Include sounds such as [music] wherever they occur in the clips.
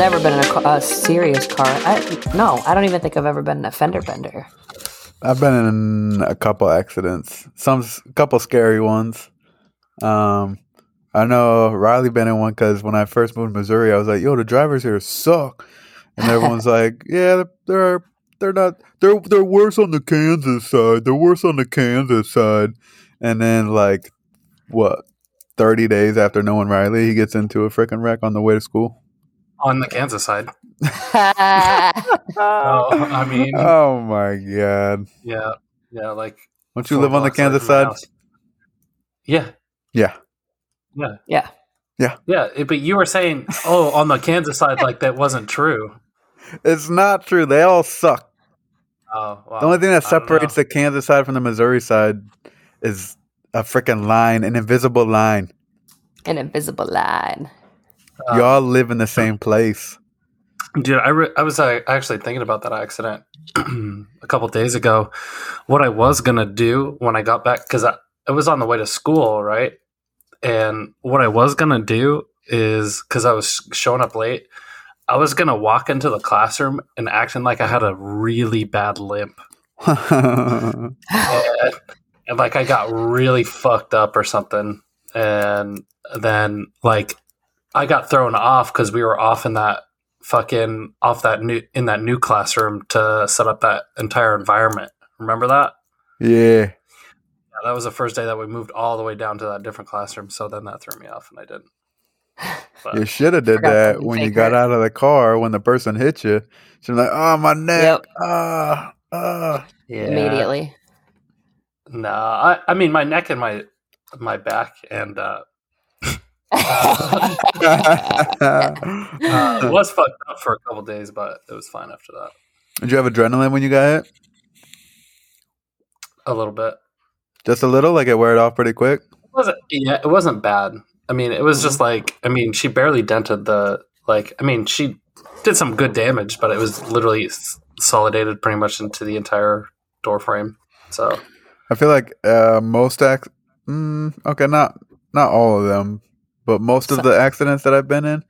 never been in a, a serious car. I, no, I don't even think I've ever been in a fender bender. I've been in a couple accidents, some couple scary ones. Um, I know Riley been in one because when I first moved to Missouri, I was like, "Yo, the drivers here suck," and everyone's [laughs] like, "Yeah, they're they're not they're they're worse on the Kansas side. They're worse on the Kansas side." And then like what, thirty days after knowing Riley, he gets into a freaking wreck on the way to school. On the Kansas side. [laughs] yeah, Oh, I mean, Oh my god! yeah, yeah, like. Don't you live on the Kansas from my side? house. Yeah, Yeah. yeah, it- but you were saying, oh, on the Kansas side, like that wasn't true. It's not true. They all suck. Oh, wow. The only thing that separates the Kansas side from the Missouri side is a freaking line, an invisible line. an invisible line. Uh, Y'all live in the same place. Dude, I, re- I was uh, actually thinking about that accident [clears throat] a couple days ago. What I was gonna do when I got back, because I, I was on the way to school, right? And what I was gonna do is because I was showing up late, I was gonna walk into the classroom and acting like I had a really bad limp, [laughs] and, and like I got really fucked up or something, and then like I got thrown off because we were off in that fucking off that new in that new classroom to set up that entire environment. Remember that? yeah. Yeah, that was the first day that we moved all the way down to that different classroom. So then that threw me off, and I didn't. [laughs] But You should have did that when you got hurt. out of the car when the person hit you. She's like, oh, my neck. Yep. Ah, ah. yeah, Immediately. No, I, I mean my neck and my my back and uh, uh, it [laughs] was fucked up for a couple days, but it was fine after that. Did you have adrenaline when you got hit? A little bit. Just a little? Like it wore it off pretty quick? It wasn't yeah, it wasn't bad. I mean, it was just like I mean, she barely dented the like. I mean, she did some good damage, but it was literally solidated pretty much into the entire door frame. So I feel like uh, most ac- mm, okay, not not all of them, but most of the accidents that I've been in,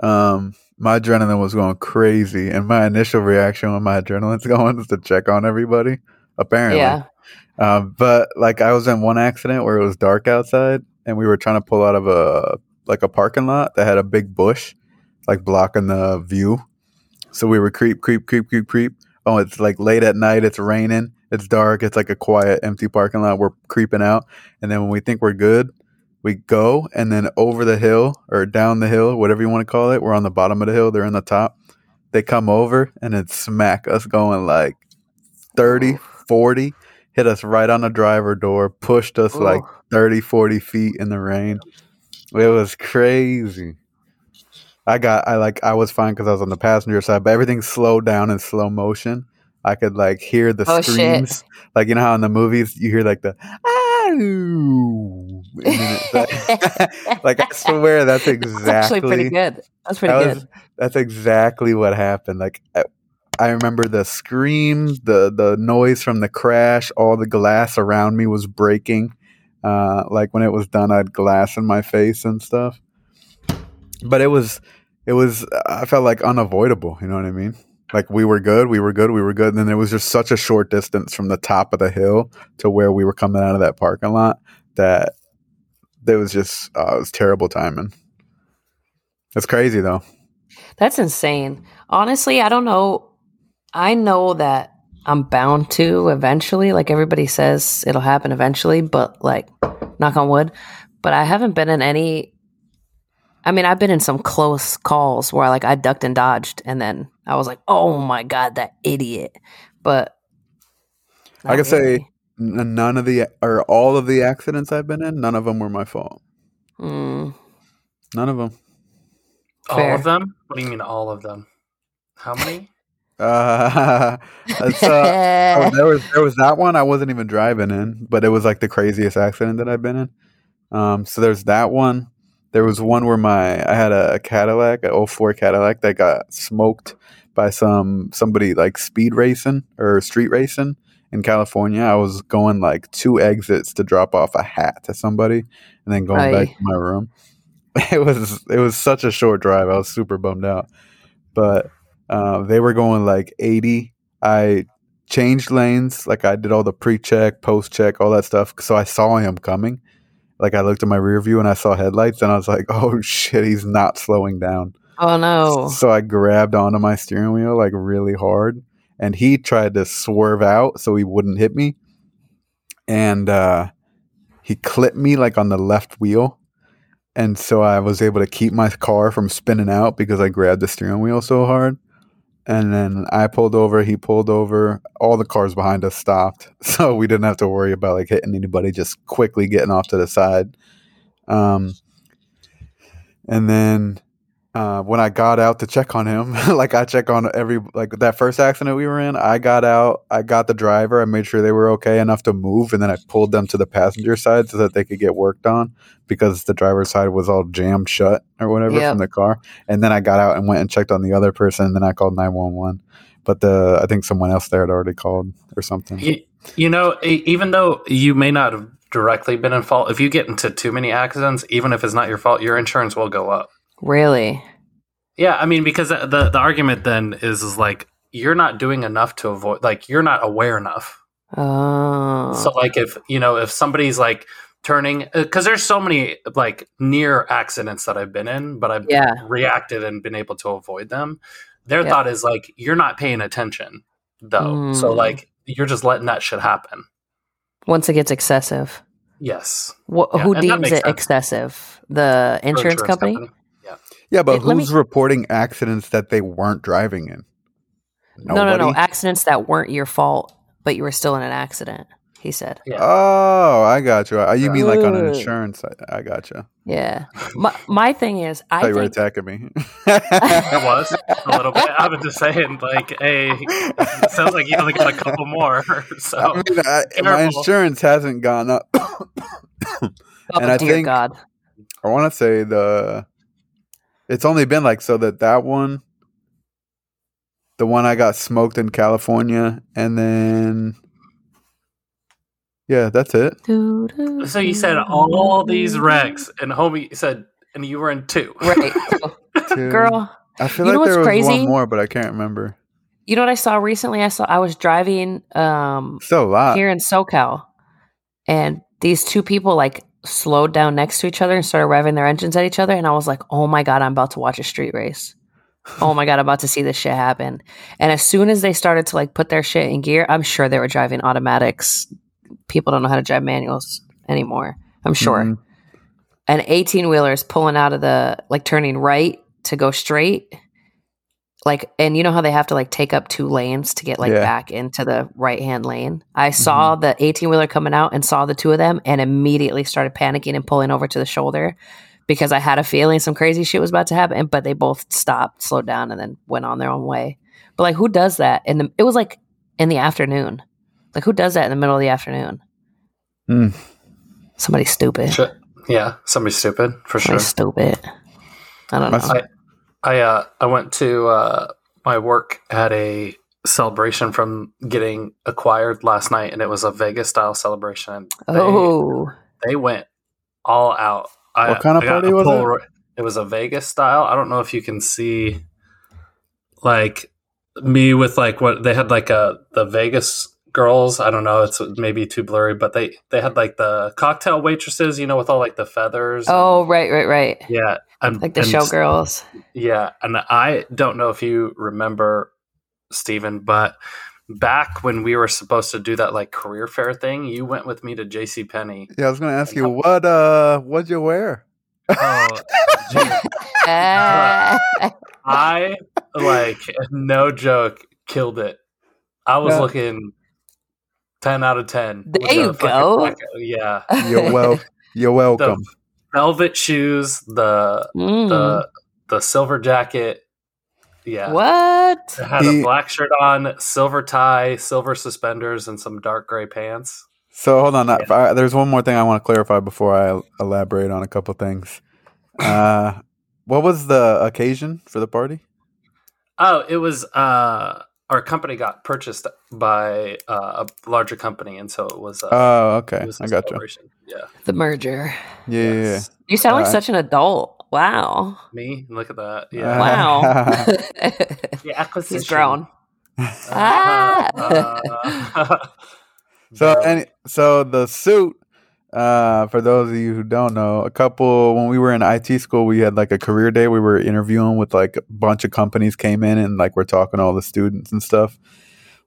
um, my adrenaline was going crazy, and my initial reaction when my adrenaline's [laughs] going is to check on everybody. Apparently, yeah. Um, but like I was in one accident where it was dark outside, and we were trying to pull out of a like a parking lot that had a big bush, like blocking the view. So we were creep, creep, creep, creep, creep. Oh, it's like late at night. It's raining. It's dark. It's like a quiet, empty parking lot. We're creeping out, and then when we think we're good, we go, and then over the hill or down the hill, whatever you want to call it. We're on the bottom of the hill. They're in the top. They come over and then smack us going like 30, 40 hit us right on the driver door, pushed us like Ooh. 30, 40 feet in the rain. It was crazy. I got, I like, I was fine because I was on the passenger side, but everything slowed down in slow motion. I could like hear the Oh, shit. screams. Like, you know how in the movies you hear like the, "Ow!" And then it's like, [laughs] I swear that's exactly [laughs] That's actually pretty good. That's pretty that good. was- that's exactly what happened. Like I, I remember the scream, the the noise from the crash, all the glass around me was breaking. Uh, like when it was done, I had glass in my face and stuff. But it was, it was. I felt like unavoidable. You know what I mean? Like we were good, we were good, we were good. And then there was just such a short distance from the top of the hill to where we were coming out of that parking lot that there was just uh, it was terrible timing. It's crazy though. That's insane. Honestly, I don't know. I know that I'm bound to eventually. Like everybody says, it'll happen eventually, but like, knock on wood. But I haven't been in any. I mean, I've been in some close calls where like I ducked and dodged, and then I was like, "Oh my god, that idiot!" But I can say really. n- none of the or all of the accidents I've been in, none of them were my fault. Mm, None of them. all of them? What do you mean all of them? How many? [laughs] Uh, it's, [laughs] uh, oh, there was there was that one I wasn't even driving in, but it was like the craziest accident that I've been in. Um, so there's that one. There was one where my I had a Cadillac, a 04 Cadillac that got smoked by some somebody like speed racing or street racing in California. I was going like two exits to drop off a hat to somebody and then going back to my room. [laughs] It was it was such a short drive. I was super bummed out. but uh, they were going like 80. I changed lanes, like I did all the pre-check, post-check, all that stuff. So I saw him coming. Like I looked at my rear view and I saw headlights, and I was like, [laughs] "Oh shit, he's not slowing down." Oh no. So I grabbed onto my steering wheel like really hard, and he tried to swerve out so he wouldn't hit me, and uh, he clipped me like on the left wheel, and so I was able to keep my car from spinning out because I grabbed the steering wheel so hard. And then I pulled over, he pulled over, all the cars behind us stopped. [laughs] So we didn't have to worry about like hitting anybody, just quickly getting off to the side. Um, and then uh, when I got out to check on him, [laughs] like I check on every like that first accident we were in, I got out, I got the driver, I made sure they were okay enough to move, and then I pulled them to the passenger side so that they could get worked on because the driver's side was all jammed shut or whatever Yep. from the car. And then I got out and went and checked on the other person, and then I called nine one one. But the I think someone else there had already called or something. You, you know, e- even though you may not have directly been in fault, if you get into too many accidents, even if it's not your fault, your insurance will go up. Really? Yeah, I mean, because the the argument then is is like you're not doing enough to avoid, like you're not aware enough. Oh. So, like, if you know, if somebody's like turning, because there's so many like near accidents that I've been in, but I've yeah. reacted and been able to avoid them. Their Yeah. thought is like you're not paying attention though, so Mm. like you're just letting that shit happen. Once it gets excessive. Yes, Wh- Yeah, who and deems it sense. excessive? The insurance, company? Yeah, but It- let me- who's reporting accidents that they weren't driving in? No, no, no. Accidents that weren't your fault, but you were still in an accident. He said. Yeah. Oh, I got you. You mean like on an insurance? I, I got you. Yeah. My my thing is, [laughs] I I thought you were think attacking me. [laughs] It was a little bit. I was just saying, like, hey, it sounds like you only got a couple more. [laughs] So I mean, I, my insurance hasn't gone up. oh [coughs] and I dear think- God. I want to say the. It's only been like so that that one, the one I got smoked in California, and then. Yeah, that's it. So you said all these wrecks, and homie said, and you were in two. Right. [laughs] Two. Girl, I feel you know like there was crazy? one more, but I can't remember. you know what I saw recently? I saw I was driving um Still a lot. here in SoCal and these two people like slowed down next to each other and started revving their engines at each other and I was like, "Oh my god, I'm about to watch a street race." oh my god, I'm about to see this shit happen. And as soon as they started to like put their shit in gear, I'm sure they were driving automatics. People don't know how to drive manuals anymore. I'm sure. Mhm. An 18 wheeler is pulling out of the like turning right to go straight. Like, and you know how they have to like take up two lanes to get like Yeah. back into the right hand lane? I saw the 18 wheeler coming out and saw the two of them and immediately started panicking and pulling over to the shoulder because I had a feeling some crazy shit was about to happen. But they both stopped, slowed down, and then went on their own way. But like, who does that? And it was like in the afternoon. Like, who does that in the middle of the afternoon? Mm. Somebody stupid. Shit. Yeah, somebody stupid for sure. Stupid. I don't know. I uh I went to uh my work had a celebration from getting acquired last night, and it was a Vegas style celebration. They, oh, they went all out. I, What kind of I party a was it? Polaroid- It was a Vegas style. I don't know if you can see like me with like what they had like a the Vegas girls. I don't know. It's maybe too blurry, but they they had like the cocktail waitresses. You know, with all like the feathers. and- oh, right, right, right. yeah. And, Like the and showgirls. yeah, and I don't know if you remember, Stephen, but back when we were supposed to do that like career fair thing, you went with me to J.C. Penney. Yeah, I was gonna ask you what uh what'd you wear? Oh, gee, [laughs] Ah. I like no joke killed it. I was Yeah. looking ten out of ten. There you the go. black- yeah, You're [laughs] well you're welcome. velvet shoes, the Mm. the the silver jacket. Yeah, what? I had He- a black shirt on, silver tie, silver suspenders, and some dark gray pants. So hold on. I, there's one more thing I want to clarify before I elaborate on a couple things. [laughs] Uh, what was the occasion for the party? Oh, it was uh our company got purchased by uh, a larger company, and so it was. Uh, Oh, okay. it was a I got you. Yeah. Uh, The merger. Yeah, yeah, yeah. You sound like Alright. such an adult. Wow. Me? Look at that. Yeah. Wow. [laughs] [laughs] The acquisition. He's grown. Ah. Uh, [laughs] So any so the suit, uh, for those of you who don't know, a couple when we were in IT school, we had like a career day. We were interviewing with like a bunch of companies came in and like we're talking to all the students and stuff.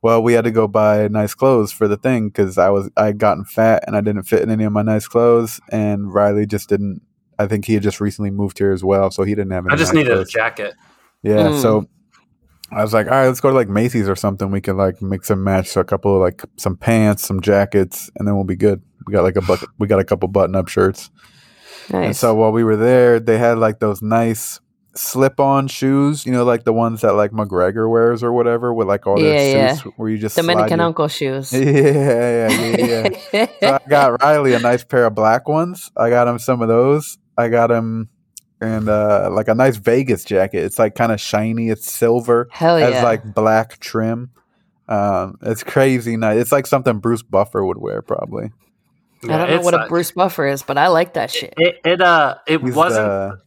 Well, we had to go buy nice clothes for the thing because I was I had gotten fat and I didn't fit in any of my nice clothes, and Riley just didn't. I think he had just recently moved here as well, so he didn't have. Any I just nice needed a jacket. Yeah, Mm. so I was like, all right, let's go to like Macy's or something. We could like mix and match so a couple of like some pants, some jackets, and then we'll be good. We got like a bucket, we got a couple button up shirts. And Nice. so while we were there, they had like those nice slip on shoes, you know, like the ones that like McGregor wears or whatever, with like all their Yeah, yeah. suits where you just Dominican your- uncle shoes. [laughs] Yeah, yeah, yeah, yeah. so I got [laughs] Riley a nice pair of black ones. I got him some of those. I got him and uh like a nice Vegas jacket. It's like kind of shiny. It's silver. Hell has like black trim. Um, it's crazy nice. It's like something Bruce Buffer would wear probably. I don't know what a Bruce Buffer is, but I like that shit. It, it uh it He's wasn't The,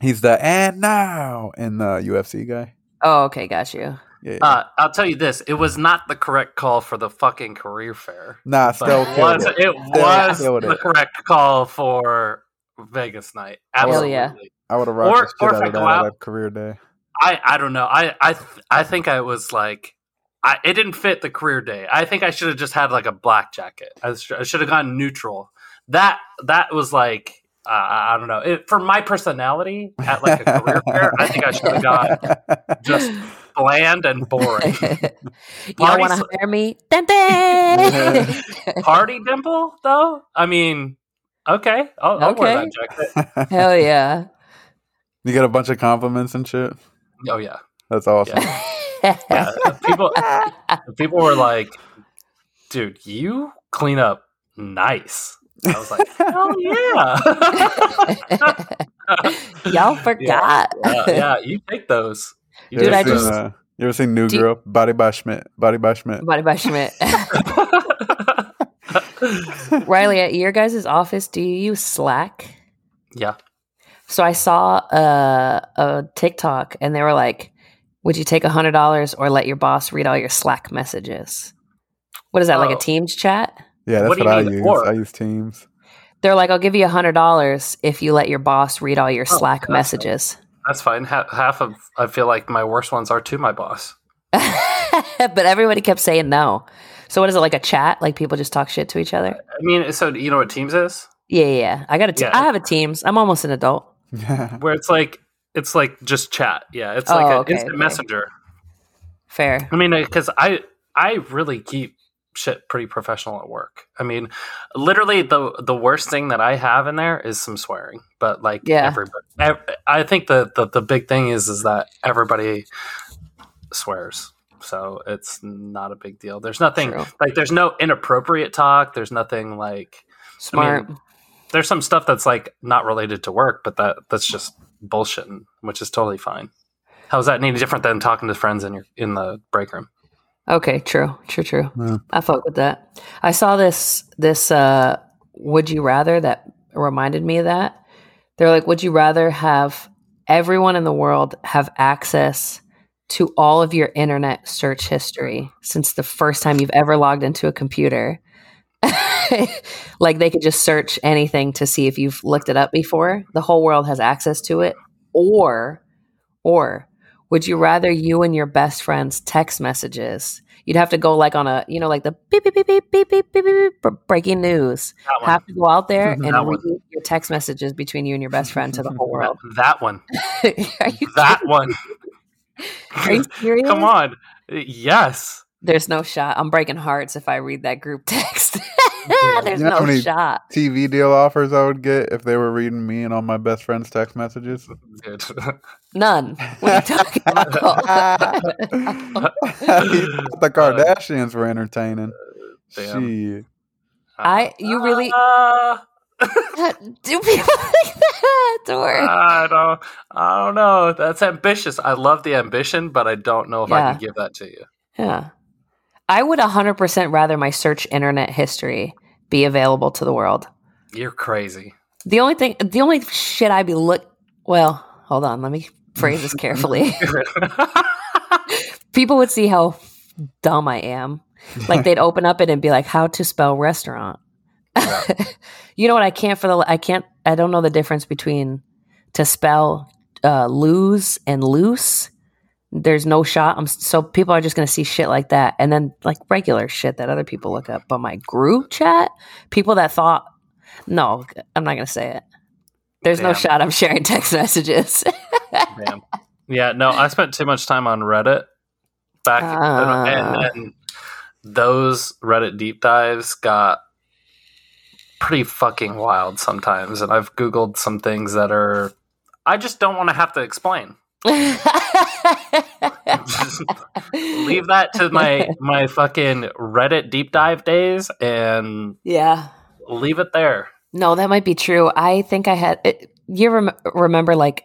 he's the and now in the UFC guy. Oh, okay, got you. Yeah. yeah. uh I'll tell you this, it was not the correct call for the fucking career fair. nah, But still it was it. it was killed the it. correct call for Vegas night. Hell yeah. I would have rocked or- the or shit if out I of go that out- at career day. I I don't know. I I th- I think I was like I it didn't fit the career day. I think I should have just had like a black jacket. I, sh- I should have gone neutral. That that was like uh, I don't know. It, for my personality at like a career [laughs] fair, I think I should have gone just bland and boring. [laughs] you don't want to Parties- hire me? Dun, dun. [laughs] Party dimple though. I mean, okay, I'll, I'll wear that jacket. Hell yeah. you get a bunch of compliments and shit. Oh yeah, That's awesome. yeah. People people were like, "Dude, you clean up nice." I was like, "Hell yeah!" [laughs] Y'all forgot. yeah, yeah, you take those. You Dude, take I those. just- uh, you ever seen New Do you- Girl? Body by Schmidt. Body by Schmidt. Body by Schmidt. [laughs] Riley, at your guys' office, do you use Slack? yeah, So I saw a, a TikTok and they were like, would you take a $100 or let your boss read all your Slack messages? What is that, like Oh. a Teams chat? Yeah, that's What what, I use. or? I use Teams. They're like, I'll give you a $100 if you let your boss read all your Oh, Slack that's messages. that's fine. Ha- half of I feel like my worst ones are to my boss. [laughs] but everybody kept saying no. So what is it, like a chat? Like people just talk shit to each other? I mean, so you know what Teams is? Yeah, yeah, yeah. I got a te- Yeah. I have a Teams. I'm almost an adult. [laughs] Where it's like it's like just chat. Yeah, it's Oh, like an okay, instant okay. messenger. Fair. I mean, uh, because I I really keep shit pretty professional at work. I mean, literally the the worst thing that I have in there is some swearing. But like Yeah. everybody, ev- I think the, the the big thing is is that everybody swears. So it's not a big deal. There's nothing True. like there's no inappropriate talk. There's nothing like Smart. there's some stuff that's like not related to work, but that that's just bullshitting, which is totally fine. How's that any different than talking to friends in your in the break room? Okay, true, true, true. Yeah. I fuck with that. I saw this this uh would you rather that reminded me of that. They're like, would you rather have everyone in the world have access to all of your internet search history since the first time you've ever logged into a computer? [laughs] like they could just search anything to see if you've looked it up before. The whole world has access to it. Or or would you rather you and your best friends text messages? You'd have to go like on a, you know, like the beep beep beep beep beep beep beep, beep, beep breaking news. Have to go out there mm-hmm. and That one. read your text messages between you and your best friend to the mm-hmm. whole world. That one. That one. [laughs] are you [laughs] serious? Come on. Yes. There's no shot. I'm breaking hearts if I read that group text. [laughs] There's You know how no many- shot. TV deal offers I would get if they were reading me and all my best friends' text messages. None. What are you talking [laughs] about? [laughs] the Kardashians were entertaining. Damn. Shit. I- you really- Uh, Do people like that? Or I don't. I don't know. That's ambitious. I love the ambition, but I don't know if I can give that to you. Yeah. I would 100% rather my search internet history be available to the world. You're crazy. The only thing, the only shit I'd be look Well, hold on. Let me phrase this carefully. [laughs] People would see how dumb I am. Like they'd open up it and be like, "How to spell restaurant." [laughs] you know what? I can't for the I can't. I don't know the difference between to spell uh, lose and loose. There's no shot. I'm so people are just gonna see shit like that, and then like regular shit that other people look up. But my group chat, people that thought, no, I'm not gonna say it. There's no shot. I'm sharing text [laughs] messages. Damn. Yeah, no, I spent too much time on Reddit back, Ah. and, and those Reddit deep dives got pretty fucking wild sometimes. And I've Googled some things that are, I just don't want to have to explain. [laughs] Leave that to my my fucking Reddit deep dive days and yeah. leave it there. No, that might be true. I think I had. It, you rem- remember, like,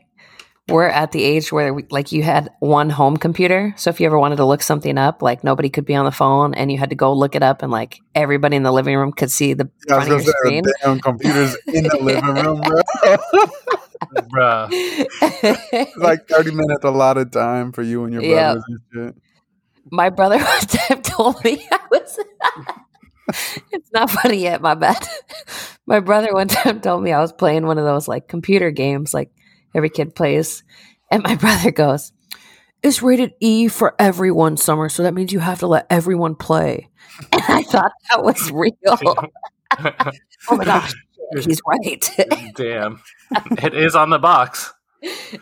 we're at the age where, we, like, you had one home computer. So if you ever wanted to look something up, like, nobody could be on the phone, and you had to go look it up, and like everybody in the living room could see the I was front gonna of your say, screen. damn computers in the living room, bro. [laughs] Bruh. [laughs] Like 30 minutes a lot of time for you and your Yeah. brothers and shit. My brother [laughs] one time told me I was. it's not funny yet. My bad. My brother one time told me I was playing one of those like computer games, like every kid plays, and my [laughs] brother goes, "It's rated E for everyone, Summer. So that means you have to let everyone play." [laughs] And I thought that was real. [laughs] oh my gosh, he's right. Damn. It is on the box.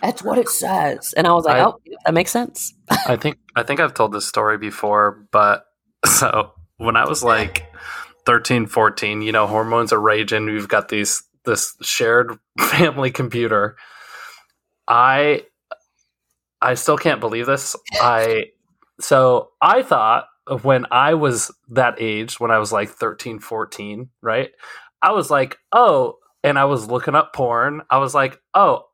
That's what it says. And I was like, I- "Oh, that makes sense." I think I think I've told this story before, but so when I was like 13, 14, you know, hormones are raging. We've got these this shared family computer. I I still can't believe this. I so I thought when I was that age, when I was like 13, 14, right? I was like, oh, and I was looking up porn. I was like, oh,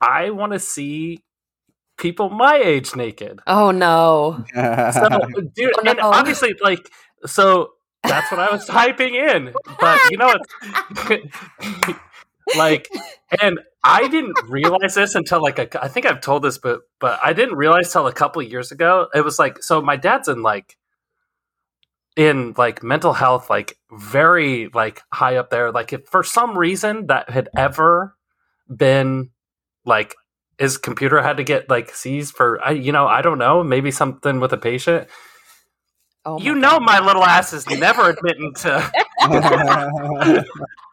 I want to see people my age naked. Oh no. [laughs] So, dude, Oh, and obviously, like, so that's what I was [laughs] typing in. But you know, it's [laughs] like, and I didn't realize this until like a, I think I've told this, but but I didn't realize till a couple of years ago. It was like, so my dad's in like in like mental health, like very like high up there. Like, if for some reason that had ever been like his computer had to get like seized for I you know I don't know maybe something with a patient. Oh you know God. my little ass is never admitting to [laughs] [laughs]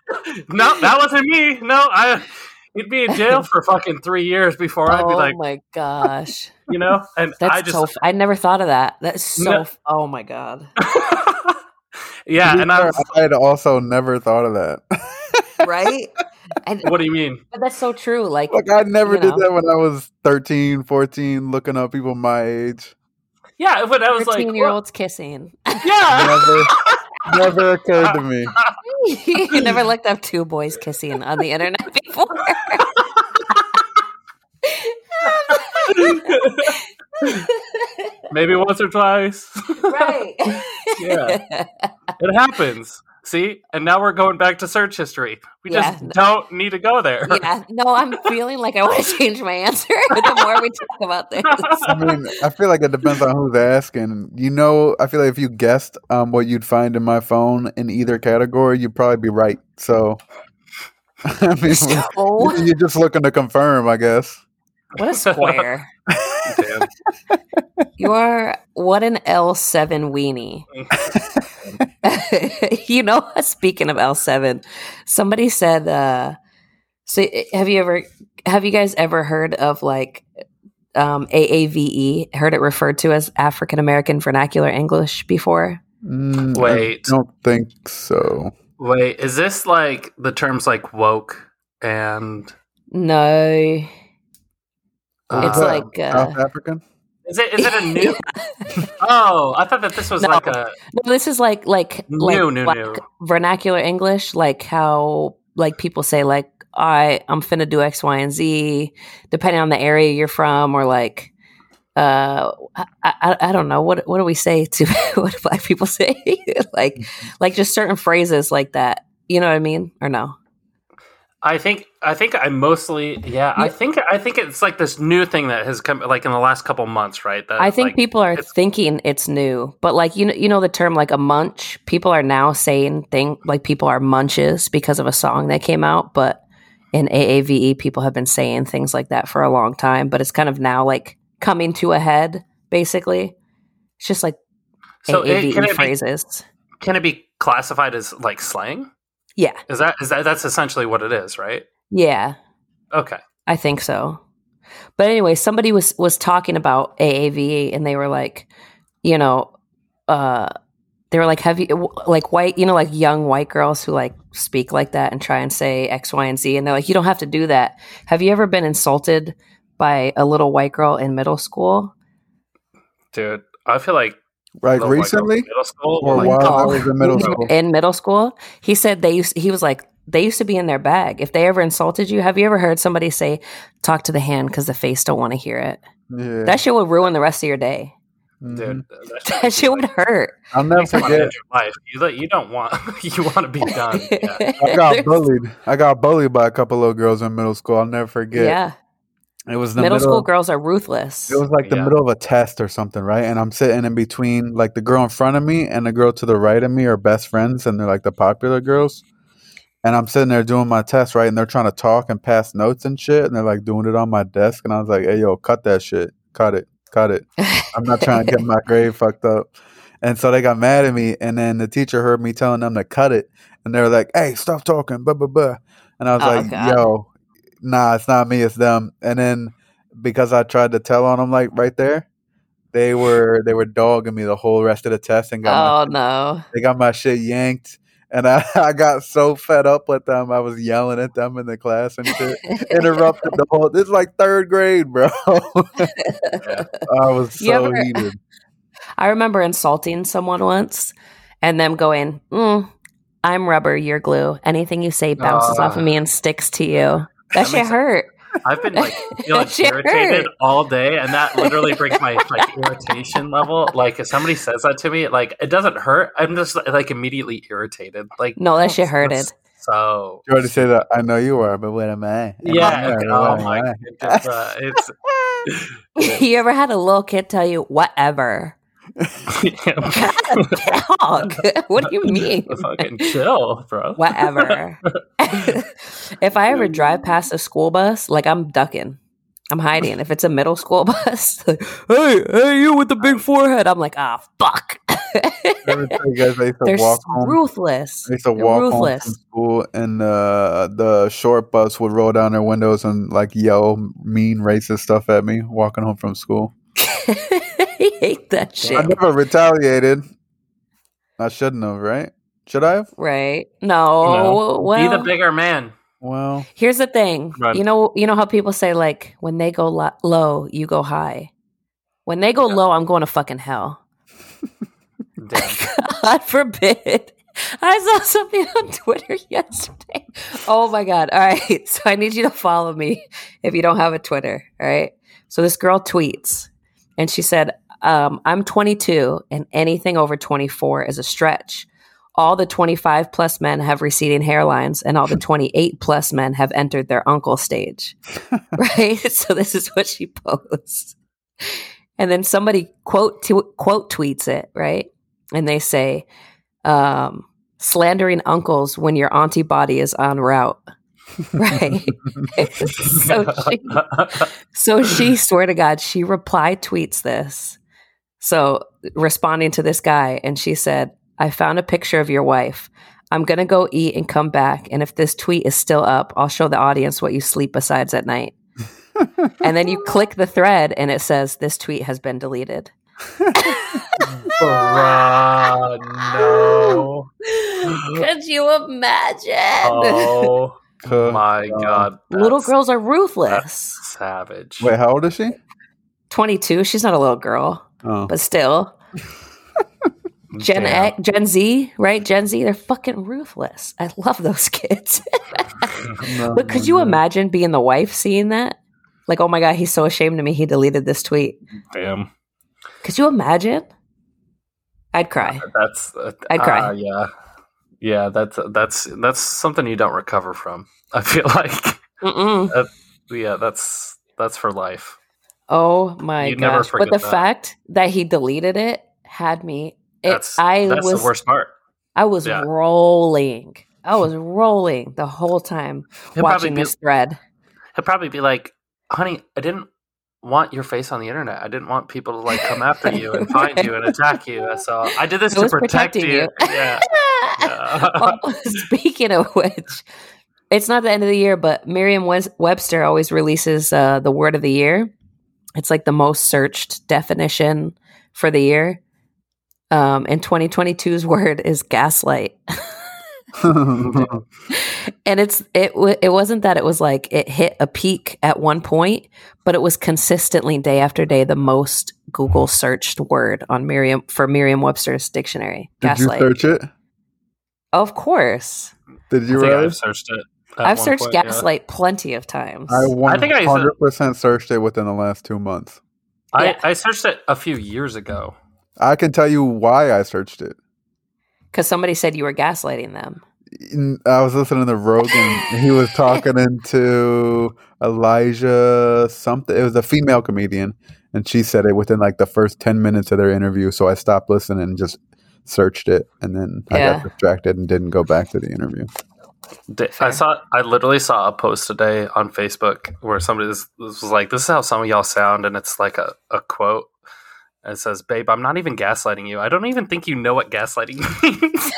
no that wasn't me no I you'd be in jail for fucking three years before I'd be oh like, oh my gosh. you know and That's I just so. F- I never thought of that. That's so. No. f- Oh my god. [laughs] yeah and I fair, was, had also never thought of that. Right. [laughs] And what do you mean but that's so true. Like, like I never did know. that when I was 13, 14, looking up people my age. yeah when I was like thirteen year well, olds kissing. yeah Never, never occurred to [laughs] me. You never [laughs] looked up two boys kissing on the internet before. maybe once or twice right. [laughs] Yeah. it happens see and now we're going back to search history we just Yeah. don't need to go there yeah. No, I'm feeling like I want to [laughs] change my answer [laughs] the more we talk about this. I mean, I feel like it depends on who's asking. You know, I feel like if you guessed um, what you'd find in my phone in either category, you'd probably be right. So, [laughs] I mean, So, you're just looking to confirm, I guess. what a square. [laughs] Damn. You are what an L7 weenie. [laughs] you know, speaking of L7, somebody said, uh, so have you ever, have you guys ever heard of like um, AAVE, heard it referred to as African American Vernacular English before? Mm, Wait. I don't think so. Wait, is this like the terms like woke and No. Uh, It's like, uh, South African. is it is it a [laughs] new? oh, I thought that this was No. like a No, this is like like like New, new, black new. vernacular English, like how like people say like I I'm finna do X, Y, and Z, depending on the area you're from, or like uh I, I, I don't know what what do we say to [laughs] what do black people say [laughs] like like just certain phrases like that. You know what I mean or no? I think I think I mostly yeah, I think I think it's like this new thing that has come like in the last couple months, right? That I think like, people are thinking it's new, but like you know, you know the term like a munch. People are now saying thing like people are munches because of a song that came out. But in AAVE, people have been saying things like that for a long time. But it's kind of now like coming to a head. Basically, it's just like so it, AAVE can, it be, phrases. can it be classified as like slang? Yeah, Is that is that that's essentially what it is, right? yeah, Okay. I think so. But anyway, somebody was was talking about AAVE and they were like, you know, uh they were like have you like white, you know like young white girls who like speak like that and try and say X, Y, and Z and they're like you don't have to do that. Have you ever been insulted by a little white girl in middle school? Dude, I feel like Like little recently, in middle school or like, while I Oh. was in middle school. In middle school, he said they used he was like they used to be in their bag. If they ever insulted you, have you ever heard somebody say talk to the hand cuz the face don't want to hear it? Yeah, That shit would ruin the rest of your day. mhm. dude, That shit would hurt. I'll never Makes fun of forget. your life. You like- you don't want [laughs] you want to be done. [laughs] Yeah. I got bullied. I got bullied by a couple little girls in middle school. I'll never forget. Yeah. It was the Middle, middle, school girls are ruthless. It was like the Yeah. middle of a test or something, right? And I'm sitting in between like the girl in front of me and the girl to the right of me are best friends and they're like the popular girls. And I'm sitting there doing my test, right? And they're trying to talk and pass notes and shit. And they're like doing it on my desk. And I was like, hey, yo, cut that shit. Cut it. Cut it. I'm not trying to get my [laughs] grade fucked up. And so they got mad at me. And then the teacher heard me telling them to cut it. And they were like, hey, stop talking. Blah, blah, blah. And I was Oh, like, God. yo, nah, it's not me, it's them. And then because I tried to tell on them like right there, they were they were dogging me the whole rest of the test and got my, oh no. they got my shit yanked. And I, [laughs] I got so fed up with them. I was yelling at them in the class and shit. Interrupted the whole. This is like third grade, bro. [laughs] I was so ever- heated. I remember insulting someone once and them going, mm, I'm rubber, you're glue. Anything you say bounces off of Ah. me and sticks to you. That, That shit hurt. I've been like [laughs] feeling Shit irritated hurt. all day, and that literally [laughs] brings my like irritation level. Like if somebody says that to me, like it doesn't hurt. I'm just like immediately irritated. Like No, that shit [laughs] that's hurted. So You already say that. I know you are, but what am I? Am yeah. I? okay, Oh my I? goodness, uh, it's you ever had a little kid tell you, whatever? [laughs] Dog. [laughs] what do you [laughs] mean? fucking chill, bro. whatever. if I ever drive past a school bus, like I'm ducking. I'm hiding. If it's a middle school bus, like, hey, hey, you with the big forehead. I'm like, ah, fuck. Let me tell you guys, I used to They're walk ruthless. I used to They're walk home from ruthless. school, and uh, the short bus would roll down their windows and like yell mean, racist stuff at me walking home from school. [laughs] I hate that shit. I never retaliated. I shouldn't have, right? Should I have? Right? No. No. Well, Be the bigger man. Well, here's the thing. Run. You know, you know how people say like, when they go lo- low, you go high. When they go Yeah. low, I'm going to fucking hell. [laughs] Damn. [laughs] God forbid. I saw something on Twitter yesterday. Oh my God. All right. So I need you to follow me if you don't have a Twitter. All right. So this girl tweets and she said, um, I'm 22 and anything over 24 is a stretch. All the 25 plus men have receding hairlines and all the [laughs] 28 plus men have entered their uncle stage. [laughs] right. [laughs] So this is what she posts. And then somebody quote to, quote tweets it, right? And they say, um, slandering uncles when your auntie body is en route. right. so she so she swear to God, she reply tweets this. So responding to this guy, and she said, I found a picture of your wife. I'm gonna go eat and come back. And if this tweet is still up, I'll show the audience what you sleep besides at night. [laughs] and then you click the thread and it says this tweet has been deleted. Bruh, no. [laughs] Could you imagine? Oh [laughs] my um, god. Little girls are ruthless. savage. wait, how old is she? 22, she's not a little girl, Oh, but still. [laughs] Gen. X, Gen Z, right? Gen Z, they're fucking ruthless. I love those [laughs] kids. [laughs] but could you imagine being the wife seeing that? Like, oh my God, he's so ashamed of me. He deleted this tweet. Damn. Could you imagine? I'd cry. That's uh, I'd cry. uh, yeah. Yeah, that's that's that's something you don't recover from. I feel like. Mm-mm. Yeah, that's that's for life. Oh my You'd never gosh! But the that. fact that he deleted it had me. It, That's I that's was the worst part. I was Yeah. rolling. I was rolling the whole time He'll probably watching be, this thread. he'll probably be like, "Honey, I didn't want your face on the internet. I didn't want people to like come after you and [laughs] find you and attack you. So I did this to protect you." you. Yeah. [laughs] Yeah. Oh, [laughs] speaking of which, it's not the end of the year, but Merriam Webster always releases uh, the word of the year. It's like the most searched definition for the year. Um, and 2022's [laughs] word is gaslight. [laughs] and it's it w- it wasn't that it was like it hit a peak at one point, but it was consistently day after day the most Google searched word on Merriam for Merriam-Webster's dictionary. Did you Gaslight. search it? Of course. Did I you think write I've searched it. At I've searched point, yeah. gaslight plenty of times. I I think I- 100% searched it within the last two months. I, Yeah. I searched it a few years ago. I can tell you why I searched it. Because somebody said you were gaslighting them. I was listening to Rogan. [laughs] he was talking into Elijah something. It was a female comedian, and she said it within like the first ten minutes of their interview. So I stopped listening and just searched it, and then I got distracted and didn't go back to the interview. Di- Fair. I saw. I literally saw a post today on Facebook where somebody was, was like, "This is how some of y'all sound," and it's like a, a quote. And it says, "Babe, I'm not even gaslighting you. I don't even think you know what gaslighting [laughs] means."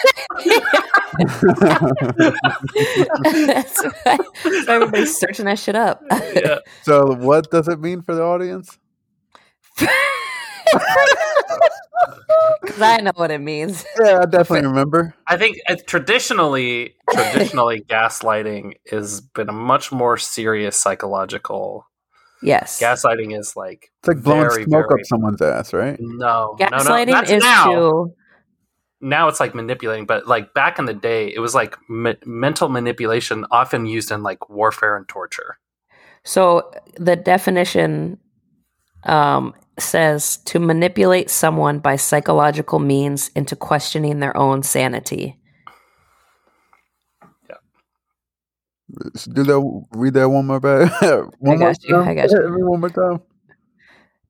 That's why everybody's searching that shit up. yeah. so what does it mean for the audience? [laughs] Because I know what it means. [laughs] Yeah, I definitely remember. I think uh, traditionally, traditionally, gaslighting has been a much more serious psychological. Yes. Gaslighting is like It's like blowing Very, smoke very- up someone's ass, right? no, no, no. Gaslighting That's is now. to now it's like manipulating, but like back in the day, it was like me- mental manipulation, often used in like warfare and torture. so the definition um, says to manipulate someone by psychological means into questioning their own sanity. Do that. Read that one more back. [laughs] one more got you, time. I got you. [laughs] One more time.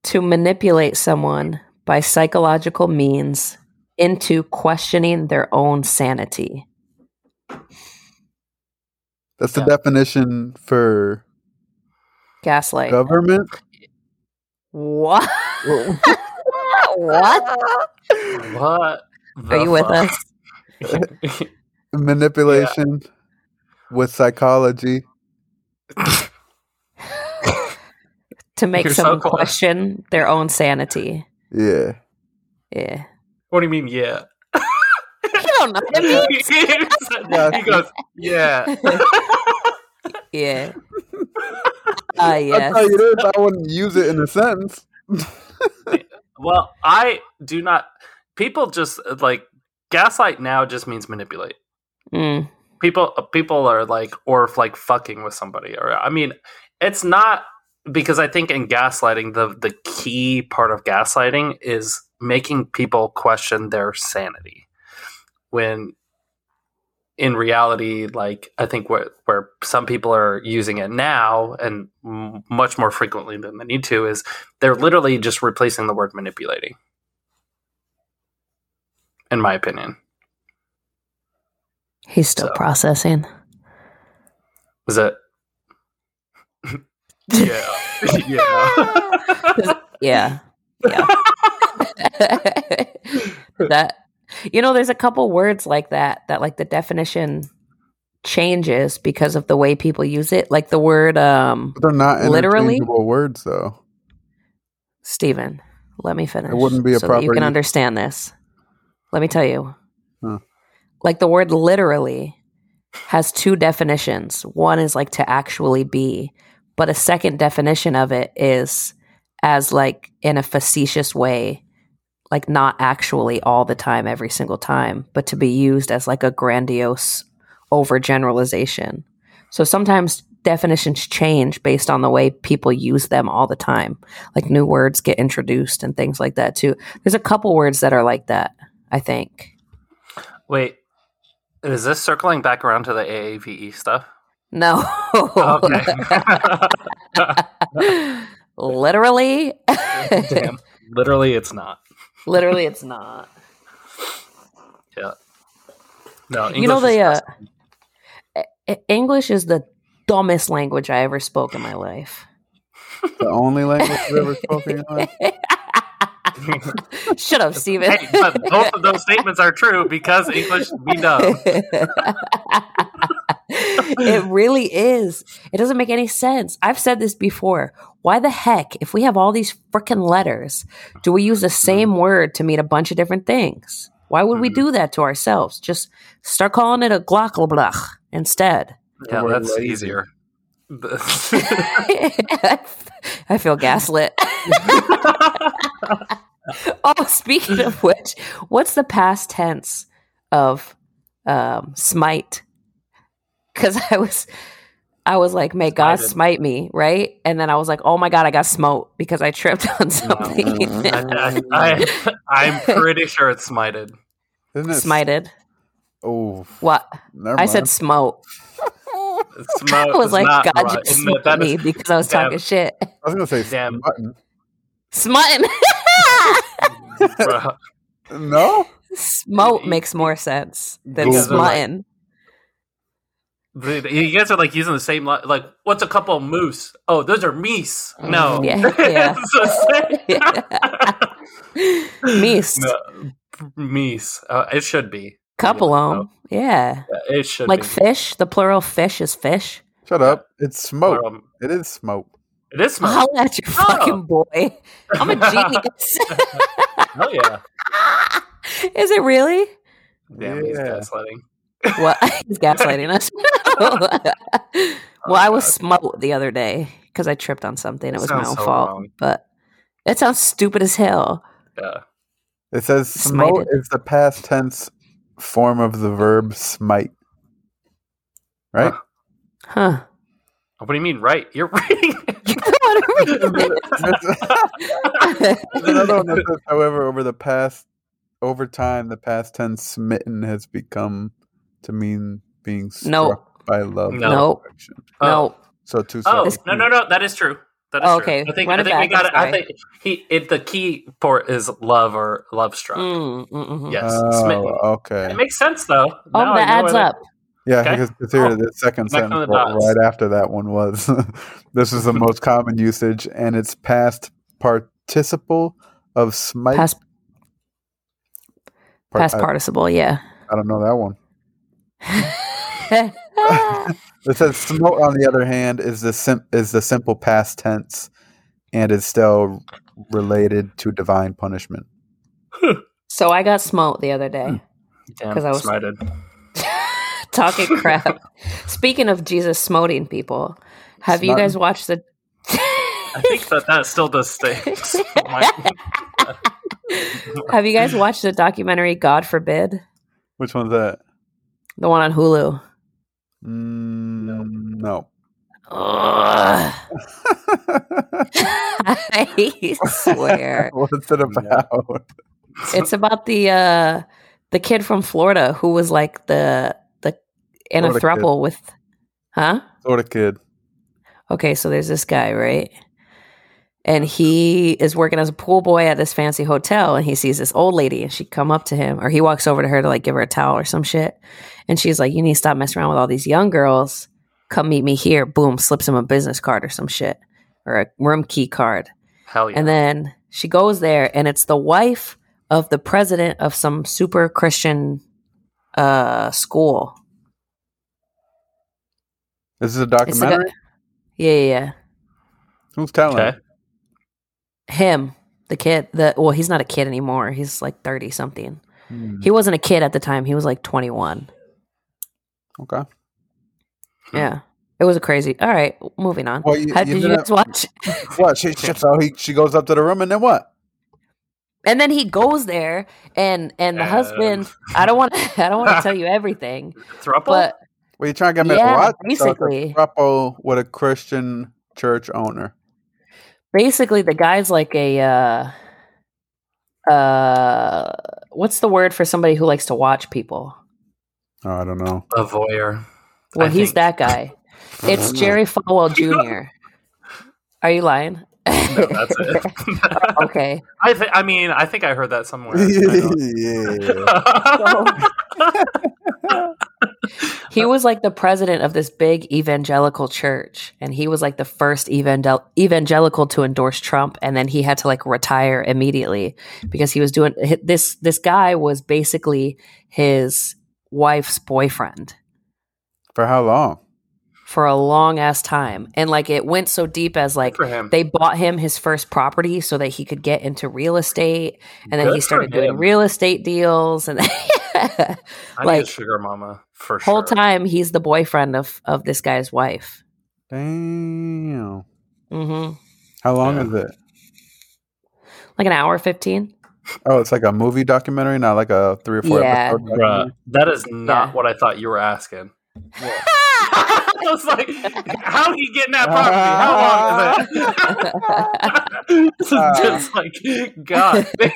To manipulate someone by psychological means into questioning their own sanity. That's the Yeah. definition for Gaslight. government. What? what? What? Are you with us? us? [laughs] manipulation with psychology. [laughs] To make You're someone close. question their own sanity. Yeah. Yeah. what do you mean? Yeah. You don't know what it [laughs] means. he goes, yeah. Yeah. [laughs] I'll yes. tell you this, I wouldn't use it in a sentence. [laughs] well, I do not. People just like gaslight now just means manipulate. Mm. people people are like or like fucking with somebody or i mean it's not because i think in gaslighting the the key part of gaslighting is making people question their sanity when in reality like i think where where some people are using it now and m- much more frequently than they need to is they're literally just replacing the word manipulating in my opinion He's still So. processing. Was it [laughs] yeah yeah [laughs] yeah. Yeah. [laughs] that you know, there's a couple words like that that like the definition changes because of the way people use it. Like the word um But they're not Literally? words, though. Stephen, let me finish. It wouldn't be a so that you can understand this. Let me tell you. Huh. Like the word literally has two definitions. One is like to actually be, but a second definition of it is as like in a facetious way, like not actually all the time, every single time, but to be used as like a grandiose overgeneralization. So sometimes definitions change based on the way people use them all the time. Like new words get introduced and things like that too. There's a couple words that are like that, I think. Wait, Is this circling back around to the AAVE stuff? No. Okay. [laughs] Literally. [laughs] Damn. Literally, it's not. Literally, it's not. [laughs] Yeah. No, You know, English is the, uh, fascinating. English is the dumbest language I ever spoke in my life. [laughs] The only language you've ever [laughs] spoken in life? Shut up, Steven. Hey, but both of those statements are true because English we dumb. It really is. It doesn't make any sense. I've said this before. Why the heck, if we have all these freaking letters, do we use the same word to mean a bunch of different things? Why would we Mhm. do that to ourselves? Just start calling it a glockelblach instead. Yeah, word that's easier. [laughs] I feel gaslit. [laughs] oh, speaking of which, what's the past tense of um, smite? Because I was, I was like, "May God Smited. smite me," right? And then I was like, "Oh my God, I got smote because I tripped [laughs] on something." I, I, I'm pretty sure it's smited. Isn't it? Smited. Oh, What? never I said smote. Smote I was like, God right. just And that- me is- because I was damn. talking shit. I was gonna say Damn. button. Smutting. [laughs] No, Smote makes more sense than Google. smutting. The- You guys are like using the same li- like. What's a couple of moose? Oh, those are meese. No, Yeah, [laughs] yeah. It's the same. Meese. No, meese. Uh, it should be. Couple Yeah, them. Yeah. Yeah, It should Like be. fish. The plural fish is fish. shut up. It's smoke. Um, It is smoke. it is smoke. Holla at your Oh. fucking boy. I'm a genius. [laughs] Oh yeah. [laughs] is it really? Damn, he's Yeah. gaslighting. What? [laughs] He's gaslighting us. [laughs] well, I oh, was smote the other day because I tripped on something. It was my own so fault. wrong. But it sounds stupid as hell. Yeah. It says smote is the past tense form of the verb smite. Right? Huh. Huh. Oh, what do you mean? Right? You're reading. Another one that says, however, over the past, over time, the past tense smitten has become to mean being struck No. by love. or No. Oh. No. So two. Oh separate no no no! That is true. That is Oh, true. okay. I think Run I think we got it. I'm think he it, the key for is love or love struck. Mm, mm, mhm. Yes, Oh, okay. It makes sense though. Oh, Now that adds up. Yeah, Okay. because it's here Oh, the second sentence the right, after that one was. [laughs] this is the [laughs] most common usage, and it's past participle of smite. Past, part- past I, participle, yeah. I don't know that one. It says smote, on the other hand, is the sim- is the simple past tense, and is still related to divine punishment. so I got smote the other day. Hmm. because I was- smited. [laughs] Talking crap. Speaking of Jesus smoting people, have you guys watched the I think that that still does stay. [laughs] Have you guys watched the documentary God Forbid? Which one's that? The one on Hulu. Mm, no. Ugh. [laughs] I swear. [laughs] What's it about? It's about the uh the kid from Florida who was like the the in a Florida kid. throuple with huh? Sort of kid. Okay, so there's this guy, right? And he is working as a pool boy at this fancy hotel and he sees this old lady and she come up to him or he walks over to her to like give her a towel or some shit. And she's like, You need to stop messing around with all these young girls. Come meet me here. Boom, slips him a business card or some shit. Or a room key card. Hell yeah. And then she goes there and it's the wife of the president of some super Christian uh school. This is a It's like a- documentary. yeah, yeah, yeah. Who's telling? okay. Him, the kid, the well, he's not a kid anymore. He's like 30 something. Hmm, He wasn't a kid at the time. He was like 21. Okay. Yeah. It was a crazy. All right, moving on. Well, you- How, you did you didn't- guys watch? [laughs] What? She, she, so he, she goes up to the room and then what? And then he goes there, and and the Um. husband. I don't want. [laughs] I don't want to tell you everything, Thruple? but Well, you trying to get me Yeah, to watch? basically. So it's a couple with a Christian church owner. basically the guy's like a uh uh what's the word for somebody who likes to watch people Oh, I don't know. A voyeur. Well, I he's think. that guy. It's Jerry Falwell [laughs] Jr. Are you lying? No, that's it. [laughs] okay. I think. I mean, I think I heard that somewhere. yeah. [laughs] He was like the president of this big evangelical church, and he was like the first evangel- evangelical to endorse Trump, and then he had to like retire immediately because he was doing this. This guy was basically his wife's boyfriend For how long? for a long ass time, and like it went so deep as like they bought him his first property so that he could get into real estate, and then Good he started doing real estate deals, and [laughs] I need like- a sugar mama for whole sure. time he's the boyfriend of of this guy's wife. Damn. hmm How long Yeah. is it? Like an hour fifteen. Oh, it's like a movie documentary, not like a three or four Yeah. episode Bruh, that is not Yeah. what I thought you were asking. [laughs] I was like, how are you getting that property? How long is it? [laughs] this is just like, God. [laughs]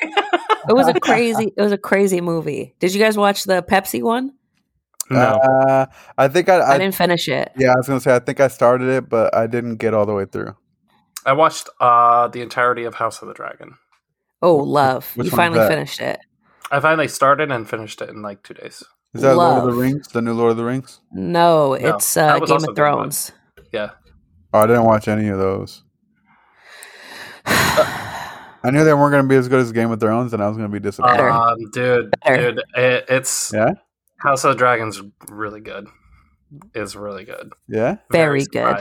It was a crazy. It was a crazy movie. Did you guys watch the Pepsi one? no. Uh, I think I, I, I, didn't finish it. yeah, I was gonna say I think I started it, but I didn't get all the way through. I watched uh, the entirety of House of the Dragon. Oh, love! Which you finally finished it. I finally started and finished it in like two days. Is that Lord of the Rings? The new Lord of the Rings? No, No, it's that uh, Game of. Thrones. Yeah. Oh, I didn't watch any of those. I knew they weren't gonna be as good as Game of Thrones, and I was gonna be disappointed. Um, dude, Better. dude, it, it's Yeah? House of the Dragon's really good. Is really good. yeah. Very good.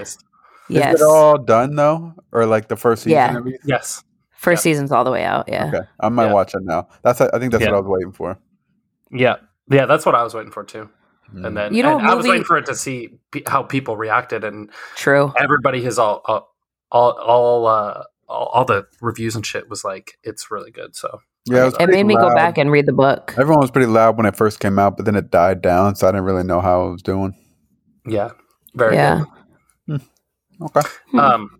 yes, Is it all done though, or like the first season? Yeah. at? Yes. First season's all the way out. Yeah, Okay, I might Yeah. watch it now. That's I think that's Yeah. what I was waiting for. Yeah. Yeah, that's what I was waiting for too. Mm. And then You know and what I was waiting for it to see pe- how people reacted, and true. everybody has all all all all, uh, all all the reviews and shit was like it's really good. So yeah, it, It made me go back and read the book. Everyone was pretty loud when it first came out, but then it died down, so I didn't really know how it was doing. yeah, very Yeah. Okay, Hmm. good. Um,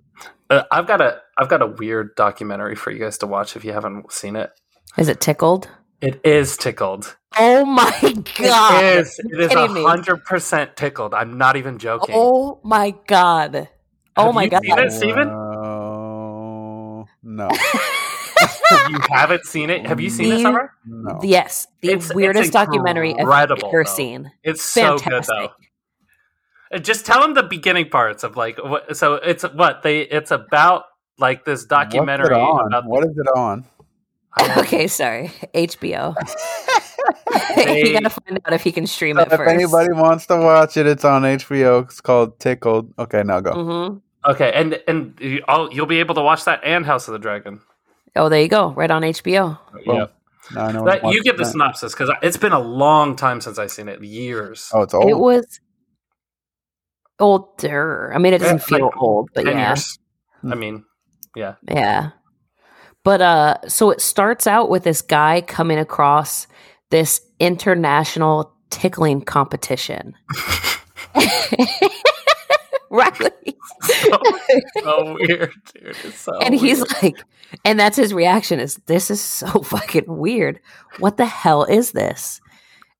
uh, I've got a I've got a weird documentary for you guys to watch if you haven't seen it. Is it tickled? It is tickled. Oh my god! It is. It is kidding hundred percent tickled. I'm not even joking. Oh my god! Oh Have my you god! seen it, Steven? Wow. no, [laughs] you haven't seen it? Have you seen it, Summer? no. Yes, the It's- it's weirdest documentary I've ever though. seen. It's so good Fantastic. though. Uh, Just tell them the beginning parts of like what. So it's what they. It's about like this documentary What's it on? about. What is it on? [laughs] Okay, sorry. HBO. They- [laughs] [laughs] you gotta find out if he can stream So it if first. anybody wants to watch it, it's on HBO. It's called Tickled. Okay, now go. hmm Okay, and and you- I'll, you'll be able to watch that and House of the Dragon. Oh, there you go. Right on HBO. Well, yeah, Now I know But you give the that. synopsis because it's been a long time since I've seen it. Years. Oh, it's old. It was older. I mean, it doesn't Yeah, feel like old, but Ten yeah, years. I mean, yeah. yeah. But uh, so it starts out with this guy coming across this international tickling competition. [laughs] [laughs] right. so, so weird, dude. So and he's weird. like and that's his reaction is this is so [laughs] fucking weird what the hell is this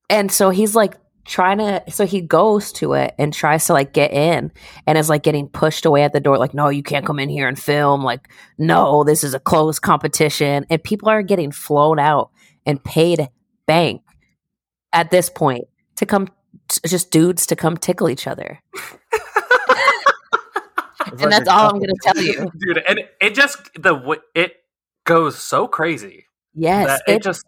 and so he's like trying to so he goes to it and tries to like get in and is like getting pushed away at the door like no you can't come in here and film like no this is a closed competition and people are getting flown out and paid bank at this point to come t- just dudes to come tickle each other. [laughs] And like that's all i'm gonna tell you. Dude, and it just the it goes so crazy. Yes it, it just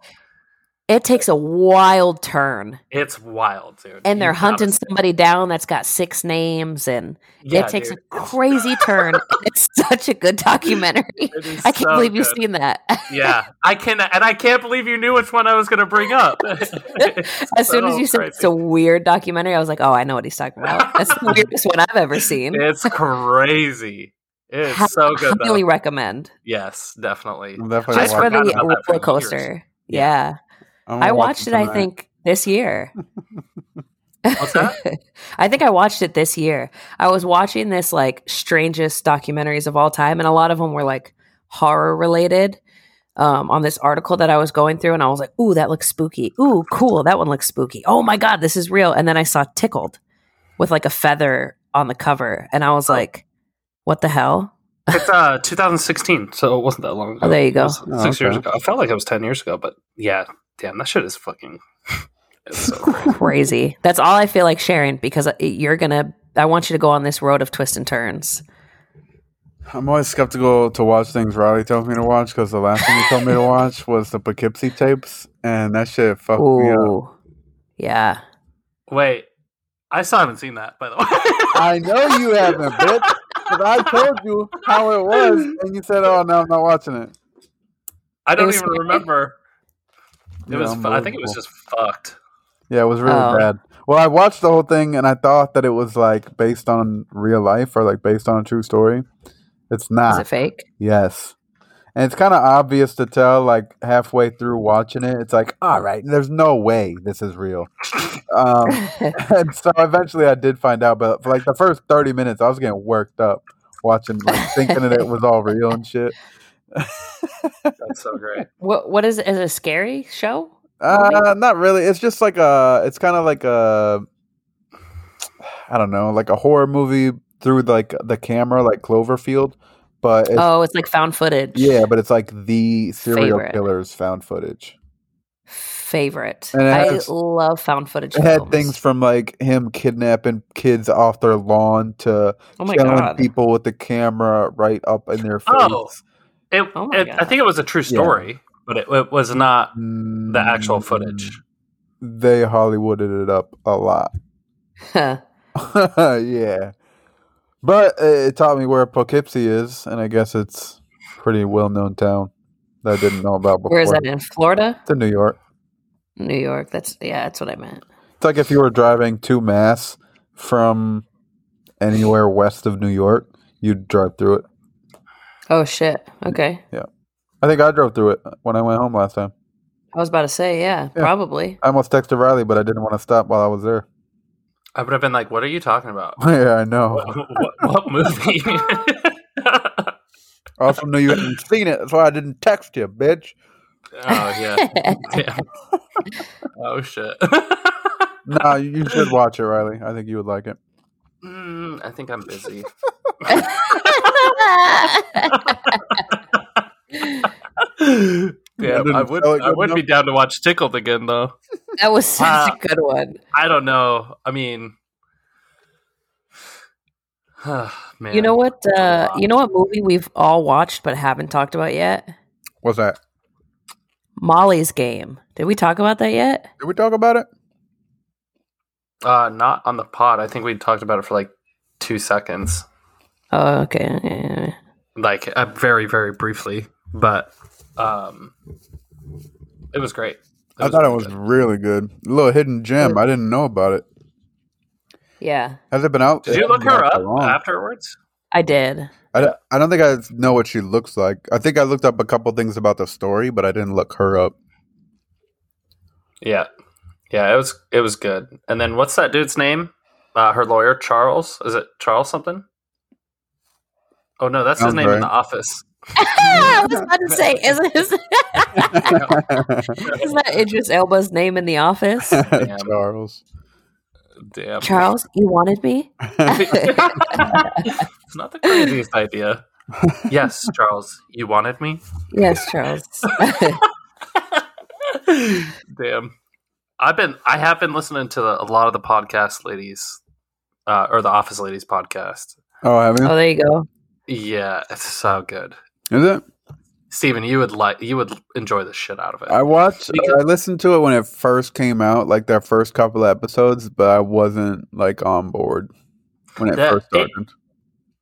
it takes a wild turn. It's wild, dude. and they're You hunting gotta- somebody down that's got six names and Yeah, it takes dude, a [laughs] crazy turn. It's such a good documentary. [laughs] I can't so believe you've seen that. Yeah, I can, and I can't believe you knew which one I was going to bring up. [laughs] It's as soon as so you said it's a weird documentary i was like oh i know what he's talking about. That's the weirdest one i've ever seen. It's crazy. It's Hi- so good, though. highly recommend. Yes, definitely. Definitely just for the forgot about that for roller coaster. Yeah. yeah, I'm gonna i watched it i think this year [laughs] What's that? [laughs] I think I watched it this year. I was watching this like strangest documentaries of all time, and a lot of them were like horror related. um, on this article that I was going through, and I was like, "Ooh, that looks spooky. Ooh, cool. That one looks spooky. Oh my god, this is real." And then I saw tickled with like a feather on the cover, and I was Oh. like, "What the hell?" [laughs] It's uh 2016, so it wasn't that long ago. Oh, there you go. Was Oh, six years ago. I felt like it was ten years ago, but yeah, damn, that shit is fucking. [laughs] It's so [laughs] crazy. Crazy. That's all I feel like sharing because uh, you're gonna. I want you to go on this road of twists and turns. I'm always skeptical to watch things Riley tells me to watch because the last thing he told me to [laughs] watch was the Poughkeepsie tapes, and that shit fucked me up. Yeah. Wait, I still haven't seen that, by the way. I know you haven't, bitch. Because I told you how it was, and you said, "Oh no, I'm not watching it." I don't was even scary? remember. It was. fu- I think it was just fucked. Yeah, it was really Oh. bad. Well, I watched the whole thing, and I thought that it was like based on real life or like based on a true story. It's Is not. it fake? Yes. And it's kind of obvious to tell, like halfway through watching it, it's like, all right, there's no way this is real. [laughs] Um, [laughs] and so eventually I did find out, but for like the first 30 minutes, I was getting worked up watching, like thinking that it was all real and shit. [laughs] That's so great. what What is it? Is it a scary show? Uh, not really. It's just like a, it's kind of like a, I don't know, like a horror movie through like the camera, like Cloverfield. But it's, oh, it's like found footage. yeah, but it's like the serial Favorite. killer's found footage. favorite. And I has- love found footage. It had things from like him kidnapping kids off their lawn to Oh my killing god! people with the camera right up in their face. Oh. It, Oh it, I think it was a true story, but it, it was not the actual Mm, footage. They Hollywooded it up a lot. [laughs] yeah. But it taught me where Poughkeepsie is, and I guess it's pretty well known town that I didn't know about before. [laughs] Where is that in Florida? It's in New York. New York. That's yeah. That's what I meant. It's like if you were driving to Mass from anywhere west of New York, you'd drive through it. Oh shit. Okay. Yeah. I think I drove through it when I went home last time. I was about to say yeah, Yeah. probably. I almost texted Riley, but I didn't want to stop while I was there. I would have been like, "What are you talking about? [laughs] yeah, I know. what, what, what movie?" [laughs] I also knew you hadn't seen it, that's why I didn't text you, bitch. oh yeah. [laughs] Damn. Oh shit. No, you you should watch it, Riley. I think you would like it. Mm, I think I'm busy. [laughs] Damn, didn't I would. sell it I would be down to watch Tickled again, though. that was such Uh, a good one. I don't know. I mean, [sighs] man, You know what? Uh, you know what movie we've all watched but haven't talked about yet? What's that? Molly's Game. Did we talk about that yet? Did we talk about it? Uh, not on the pod. I think we talked about it for like two seconds, Oh, okay. Yeah. like uh, very, very briefly. But um, it was great. I thought it was good. really good. A little hidden gem. I didn't know about it. Yeah, Has it been out? Did it you look her up afterwards? I did. I, I don't think I know what she looks like. I think I looked up a couple things about the story, but I didn't look her up. Yeah, yeah. It was it was good. And then what's that dude's name? Uh, her lawyer, Charles. Is it Charles something? Oh no, that's his Sounds name in the office. [laughs] I was about to say, isn't is, isn't [laughs] [laughs] that Idris Elba's name in The Office? Charles. Damn. Charles, you wanted me? it's not the craziest idea. Yes, Charles, you wanted me. Yes, Charles. Damn. I've been I have been listening to a lot of the podcast ladies uh, or the office ladies podcast. Oh, I have you? oh, there you go. Yeah, it's so good. Is it? Steven, you would like you would enjoy the shit out of it. I watched. Because- I listened to it when it first came out, like their first couple episodes, but I wasn't like on board when it That- first it- started.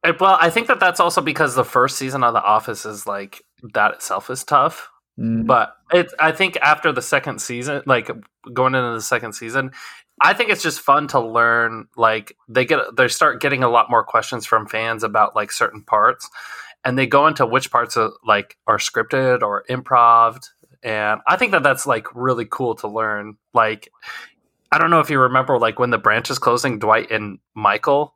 Uh, well, I think that that's also because the first season of The Office is like that itself is tough. Mm. But it, I think after the second season, like going into the second season, I think it's just fun to learn. Like they get, they start getting a lot more questions from fans about like certain parts, and they go into which parts of like are scripted or improv. And I think that that's like really cool to learn. Like, I don't know if you remember, like when the branch is closing, Dwight and Michael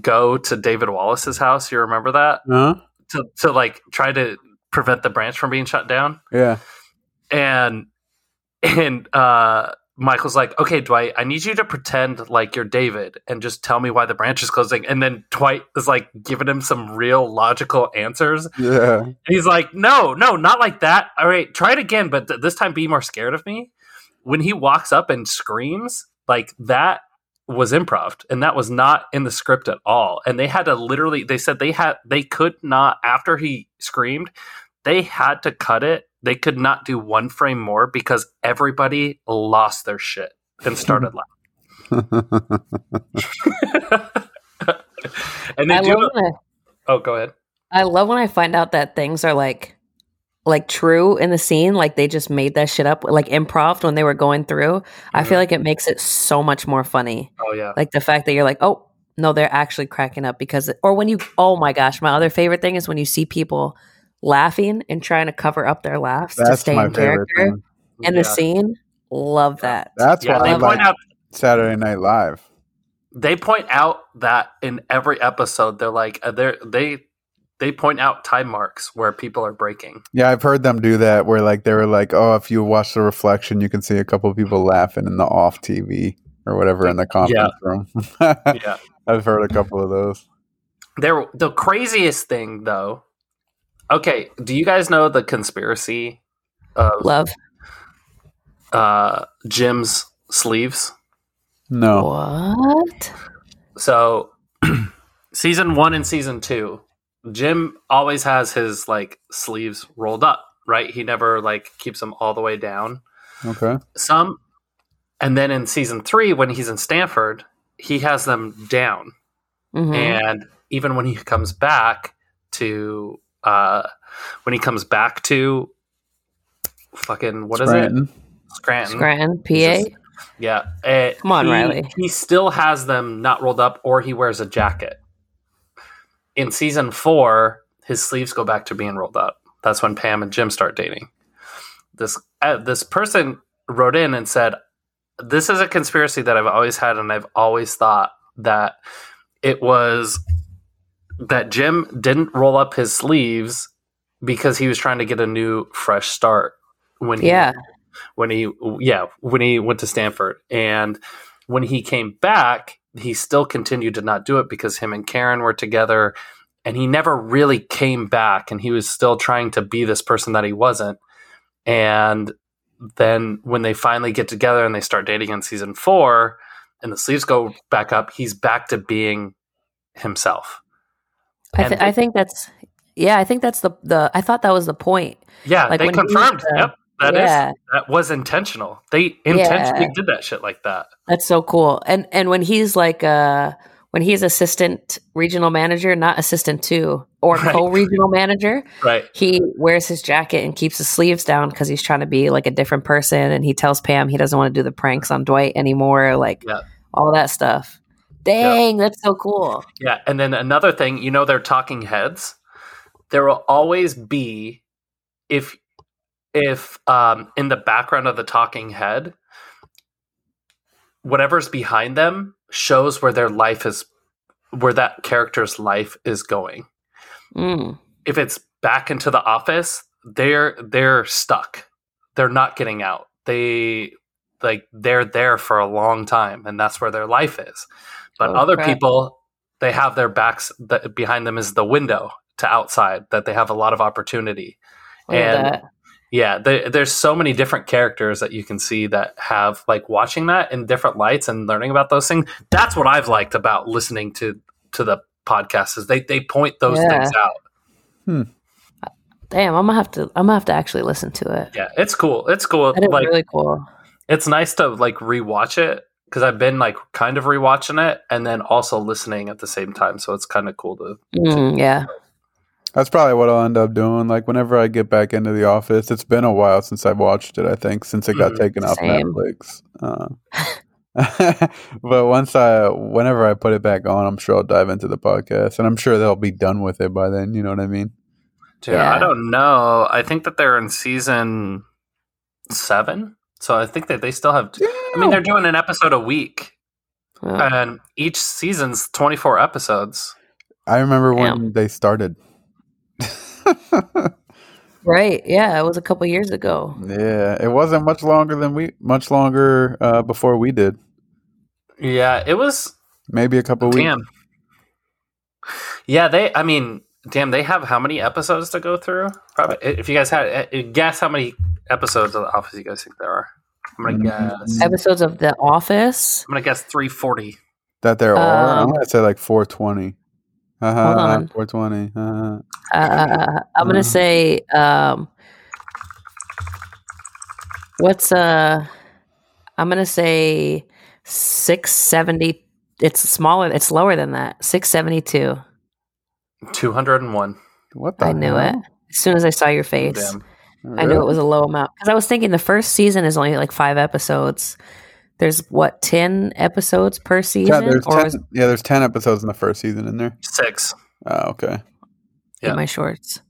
go to David Wallace's house. You remember that? Huh? to to like try to prevent the branch from being shut down. Yeah. And and uh Michael's like, okay, Dwight, I need you to pretend like you're David and just tell me why the branch is closing. And then Dwight is like giving him some real logical answers. Yeah. And he's like, no, no, not like that. All right, try it again, but th- this time be more scared of me. When he walks up and screams, like that was improv and that was not in the script at all. And they had to literally, they said they had, they could not, after he screamed, they had to cut it. They could not do one frame more because everybody lost their shit and started laughing. [laughs] and they I do love, it. when I, Oh, go ahead. I love when I find out that things are like like true in the scene, like they just made that shit up, like improv when they were going through. I feel mm-hmm. like it makes it so much more funny. Oh, yeah. Like the fact that you're like, oh no, they're actually cracking up because, or when you, oh my gosh, my other favorite thing is when you see people laughing and trying to cover up their laughs to stay in character thing. in Yeah. the scene. Love that. That's yeah, why they I point like out Saturday Night Live. they point out that in every episode they're like uh, they're they they point out time marks where people are breaking. Yeah, I've heard them do that where like they were like, oh, if you watch the reflection, you can see a couple of people laughing in the off TV or whatever in the conference room. [laughs] Yeah. I've heard a couple of those. There the craziest thing though. Okay, do you guys know the conspiracy of Love. uh Jim's sleeves? No. What? So [clears throat] season 1 and season 2, Jim always has his like sleeves rolled up, right? He never like keeps them all the way down. Okay. some and then in season three when he's in Stamford he has them down Mhm. and even when he comes back to uh when he comes back to fucking what is Scranton. it scranton, Scranton, PA. Jesus. yeah uh, Come on, he- Riley. he still has them not rolled up or he wears a jacket in season four his sleeves go back to being rolled up that's when pam and jim start dating this uh, this person wrote in and said this is a conspiracy that i've always had and i've always thought that it was that jim didn't roll up his sleeves because he was trying to get a new fresh start when he Yeah. when he yeah when he went to Stamford. And when he came back he still continued to not do it because him and karen were together and he never really came back and he was still trying to be this person that he wasn't. And then when they finally get together and they start dating in season four and the sleeves go back up he's back to being himself I, th- I think that's, yeah, I think that's the, the, I thought that was the point. yeah Like they confirmed was, uh, yep that is yeah. that was intentional they intentionally did that shit like that That's so cool. And and when he's like uh when he's assistant regional manager, not assistant two or [laughs] Right. co-regional manager, right he wears his jacket and keeps his sleeves down because he's trying to be like a different person. And he tells Pam he doesn't want to do the pranks on Dwight anymore, like Yeah. all that stuff. Dang, that's so cool. Yeah, and then another thing, you know, they're talking heads. There will always be, if if um, in the background of the talking head, whatever's behind them shows where their life is, where that character's life is going. Mm. If it's back into the office, they're they're stuck. They're not getting out. They like they're there for a long time, and that's where their life is. But Oh, other crap. people, they have their backs that behind them is the window to outside that they have a lot of opportunity. Look And- that. Yeah, there, there's so many different characters that you can see that have like watching that in different lights and learning about those things. That's what I've liked about listening to to the podcast is they they point those Yeah. things out. Hmm. Damn, I'm gonna have to I'm gonna have to actually listen to it. Yeah, it's cool. It's cool. That is Like really cool. it's nice to like rewatch it because I've been like kind of rewatching it and then also listening at the same time. So it's kind of cool to Mm, yeah. That's probably what I'll end up doing. Like whenever I get back into the office, it's been a while since I've watched it. I think since it got Mhm. taken off Same. Netflix. Uh, [laughs] but once I, whenever I put it back on, I'm sure I'll dive into the podcast, and I'm sure they'll be done with it by then. You know what I mean? Yeah, Yeah. I don't know. I think that they're in season seven, so I think that they still have. I mean, they're doing an episode a week, Uh, and each season's twenty four episodes. I remember when Damn. they started. [laughs] Right. Yeah, it was a couple years ago. Yeah, it wasn't much longer than we much longer uh, before we did. Yeah, it was Maybe a couple weeks. Yeah, they. I mean, damn. They have how many episodes to go through? Probably. If you guys had uh, guess how many episodes of The Office you guys think there are. I'm gonna guess. Episodes of The Office. I'm gonna guess 340. That there are. I'm Um, gonna say like 420. Uh-huh, on. 420. Uh-huh. Uh, I'm gonna Mhm. say, um, what's uh, I'm gonna say six seventy. It's smaller. It's lower than that. Six seventy two. 201. What the I knew it as soon as I saw your face. Damn. I knew it was a low amount because I was thinking the first season is only like five episodes. There's what ten episodes per Yeah, season, there's or 10, was yeah, there's 10 episodes in the first season in there. Six. Oh, okay. Yeah. in my shorts?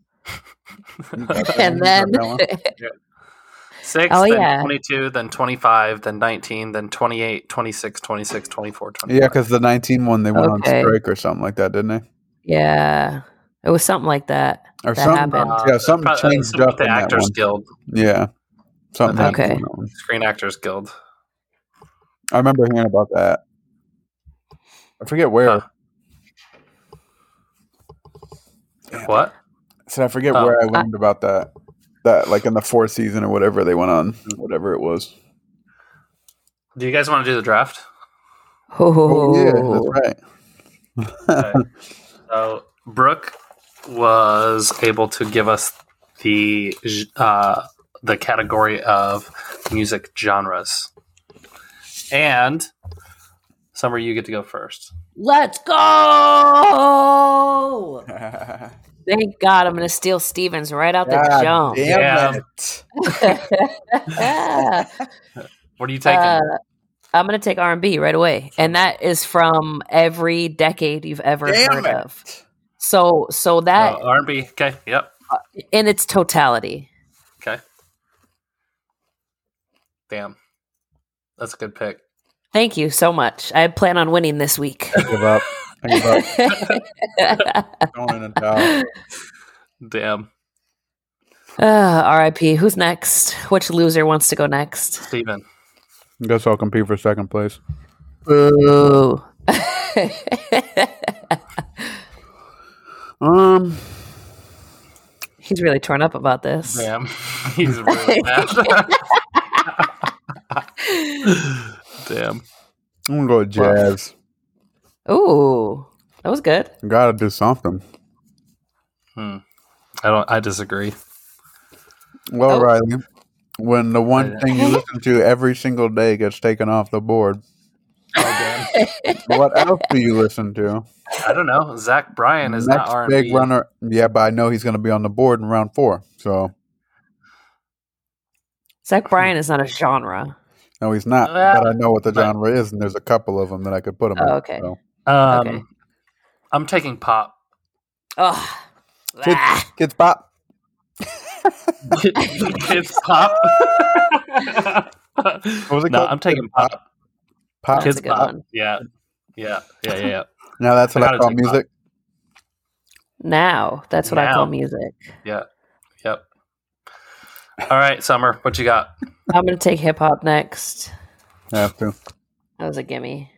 You got that and then you got. [laughs] Six, Oh, then yeah. 22, then 25, then 19, then 28, 26, 26, 24, 25. Yeah, because the 19 one, they went Okay. on strike or something like that, didn't they? yeah, it was something like that. Or That something. happened. yeah, something Uh, probably- changed something up the in that Actors one. Guild, Yeah. Something happened Okay. in that one. Screen Actors Guild. I remember hearing about that. I forget where. Huh. What? I said I forget Oh. where I learned about that. That like in the fourth season or whatever they went on, whatever it was. Do you guys want to do the draft? Oh, Oh yeah, that's right. Okay. [laughs] so Brooke was able to give us the uh, the category of music genres, and Summer, you get to go first. Let's go! [laughs] Thank God I'm going to steal Stevens right out the jump. damn Yeah. it. [laughs] What are you taking? Uh, I'm going to take R&B right away, and that is from every decade you've ever Damn heard it. of. So, so that Uh, R&B. Okay. Yep. in its totality. Okay. Damn. That's a good pick. Thank you so much. I plan on winning this week. I give up. I give up. [laughs] Going in a. Damn. uh, R.I.P. Who's next? Which loser wants to go next? Steven. Guess I'll compete for second place. Boo. [laughs] Um, He's really torn up about this. Damn. [laughs] He's really [laughs] mad. [laughs] Damn. I'm gonna go with jazz. Ooh, that was good. Gotta do something. Hmm. I don't. I disagree. Well, Oh. Riley, when the one thing you listen to every single day gets taken off the board, what else do you listen to? I don't know. Zach Bryan is not Next R and big runner. Yeah, but I know he's going to be on the board in round four. So Zach Bryan is not a genre. no, he's not. Uh, but I know what the but- genre is, and there's a couple of them that I could put him. Oh, in, okay. so. Um, Okay. I'm taking pop. Ugh. Kids, Ah. kids pop. [laughs] Kids pop. [laughs] What was it no, called? I'm taking Kids Pop? pop. Pop. That's Kids a good pop. one. Yeah. Yeah. Yeah. Yeah. yeah. Now that's what I I, call take pop. music. Now that's what I call music. Yeah. Yep. All right, Summer, what you got? I'm gonna take hip hop next. I have to. That was a gimme.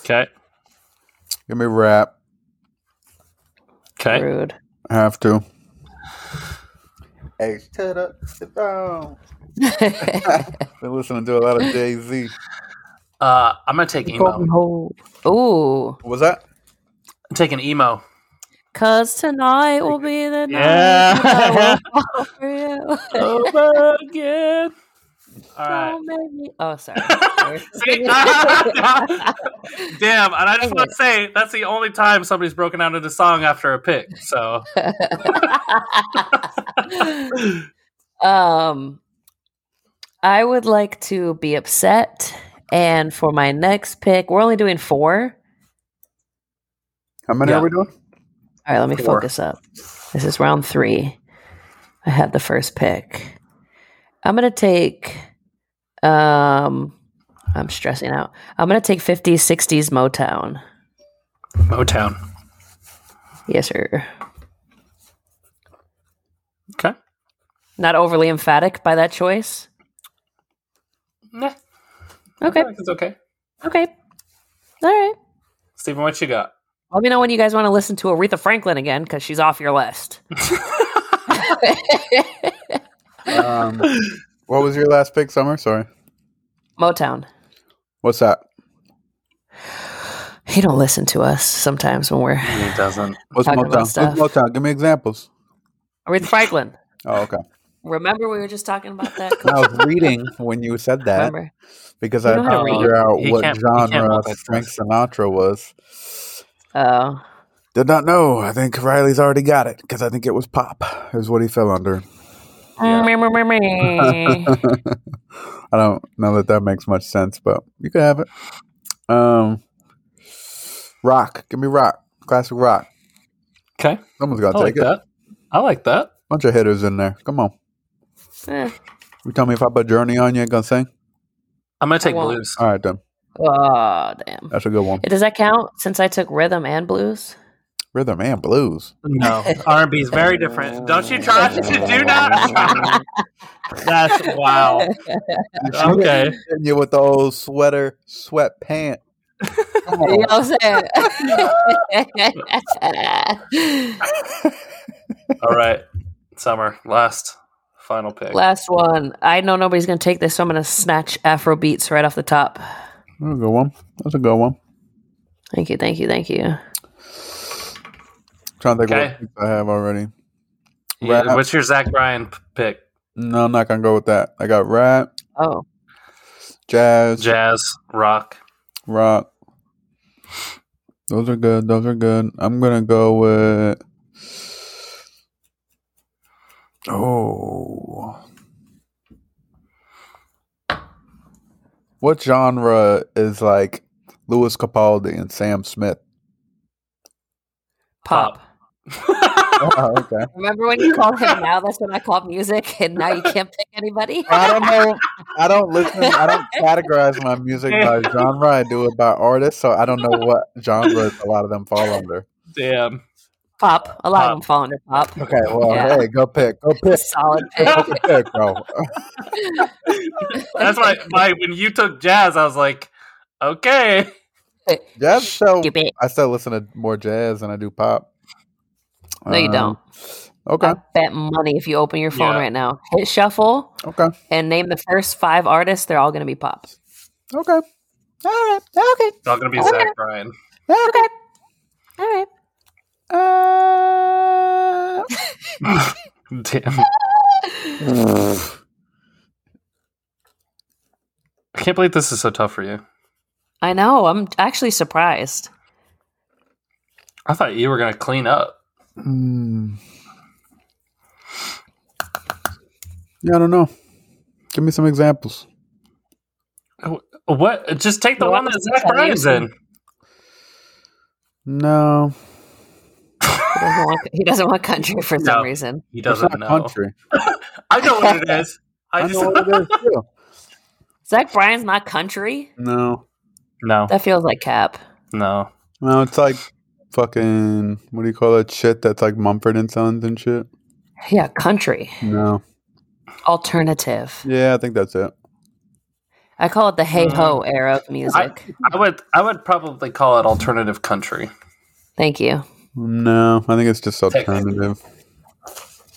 Okay. Give me rap. Okay. Rude. I have to. Hey, shut up, sit down. [laughs] Been listening to a lot of Jay Z. Uh, I'm gonna take emo. Ooh, was that? I'm taking emo. cause tonight will be the Yeah. night I [laughs] will fall for you. Over again. All right. Don't make me- Oh, sorry. [laughs] [laughs] [laughs] Damn, and I just want to say that's the only time somebody's broken out into song after a pick. So um, I would like to be upset, and for my next pick, we're only doing four. How many Yeah. are we doing? All right, let me Four. focus up. This is round three. I had the first pick. I'm gonna take. Um, I'm stressing out. I'm gonna take 50s, 60s Motown. Motown. Yes, sir. Okay. Not overly emphatic by that choice. Nah, Okay. I think it's okay. Okay. All right. Steven, what you got? Let me know when you guys want to listen to Aretha Franklin again because she's off your list. [laughs] Um, what was your last pick, Summer? Sorry. Motown. What's that? He don't listen to us sometimes when we're He doesn't. [laughs] What's Talking about Motown? stuff. What's Motown? Give me examples. Aretha Franklin. Oh, okay. Remember we were just talking about that? [laughs] I was reading when you said that Remember? because You I know had to to read. figure out He what can't- he can't genre. Frank Sinatra was. Oh. Did not know. I think Riley's already got it because I think it was pop. Is what he fell under. Yeah. Mm. [laughs] I don't know that that makes much sense, but you can have it. Um, rock. Give me rock. Classic rock. Okay. Someone's I got to like take it. that. I like that. Bunch of hitters in there. Come on. Eh. You tell me if I put Journey on, you ain't gonna sing. I'm gonna take blues. All right, then. Oh, damn. That's a good one. Does that count since I took rhythm and blues? Rhythm and blues. No, R&B is very different. Don't you try? To [laughs] do not try. [laughs] That's wow. Okay. And you with the old sweater, sweat pant. Come [laughs] You know what I'm saying? All right. Summer. Last final pick. Last one. I know nobody's going to take this, so I'm going to snatch Afro beats right off the top. That's a good one. That's a good one. Thank you, thank you, thank you. Trying to think Okay. what picks I have already. Yeah, Rap. what's your Zach Bryan pick? No, I'm not gonna go with that. I got rap, Oh, jazz, Jazz, rock. rock. Those are good. Those are good. I'm gonna go with. Oh. What genre is like Lewis Capaldi and Sam Smith? pop. Oh, okay. [laughs] Remember when you called him [laughs] now? That's when I called music, and now you [laughs] can't pick anybody. I don't know. I don't listen. I don't categorize my music by genre. I do it by artist. So I don't know what genres a lot of them fall under. Damn. Pop. A lot Pop. of them fall under pop. Okay, well, Yeah. hey, go pick. Go pick. Solid pick. Go pick, bro. That's why my when you took jazz, I was like, okay. Jazz So I still listen to more jazz than I do pop. No, you Um, don't. Okay. I bet money if you open your phone Yeah. right now, hit shuffle, Okay. and name the first five artists. They're all going to be pop. Okay. All right. Okay. It's all gonna be Zach Bryan. Okay. All right. Uh, [laughs] Damn. I can't believe this is so tough for you. I know. I'm actually surprised. I thought you were gonna clean up. Mm. Yeah, I don't know. Give me some examples. What? Just take the No, one I'm that Zach Bryan's in. No, He doesn't want, he doesn't want country for some No. reason. He doesn't know. country. [laughs] I know what it is. [laughs] I, I know what it is too. Zach Bryan's not country. No, no, That feels like cap. no. no, it's like fucking what do you call that shit? That's like Mumford and Sons and shit. Yeah, country. No, Alternative. yeah, I think that's it. I call it the hey ho era of music. I would, I would probably call it alternative country. Thank you. No, I think it's just alternative.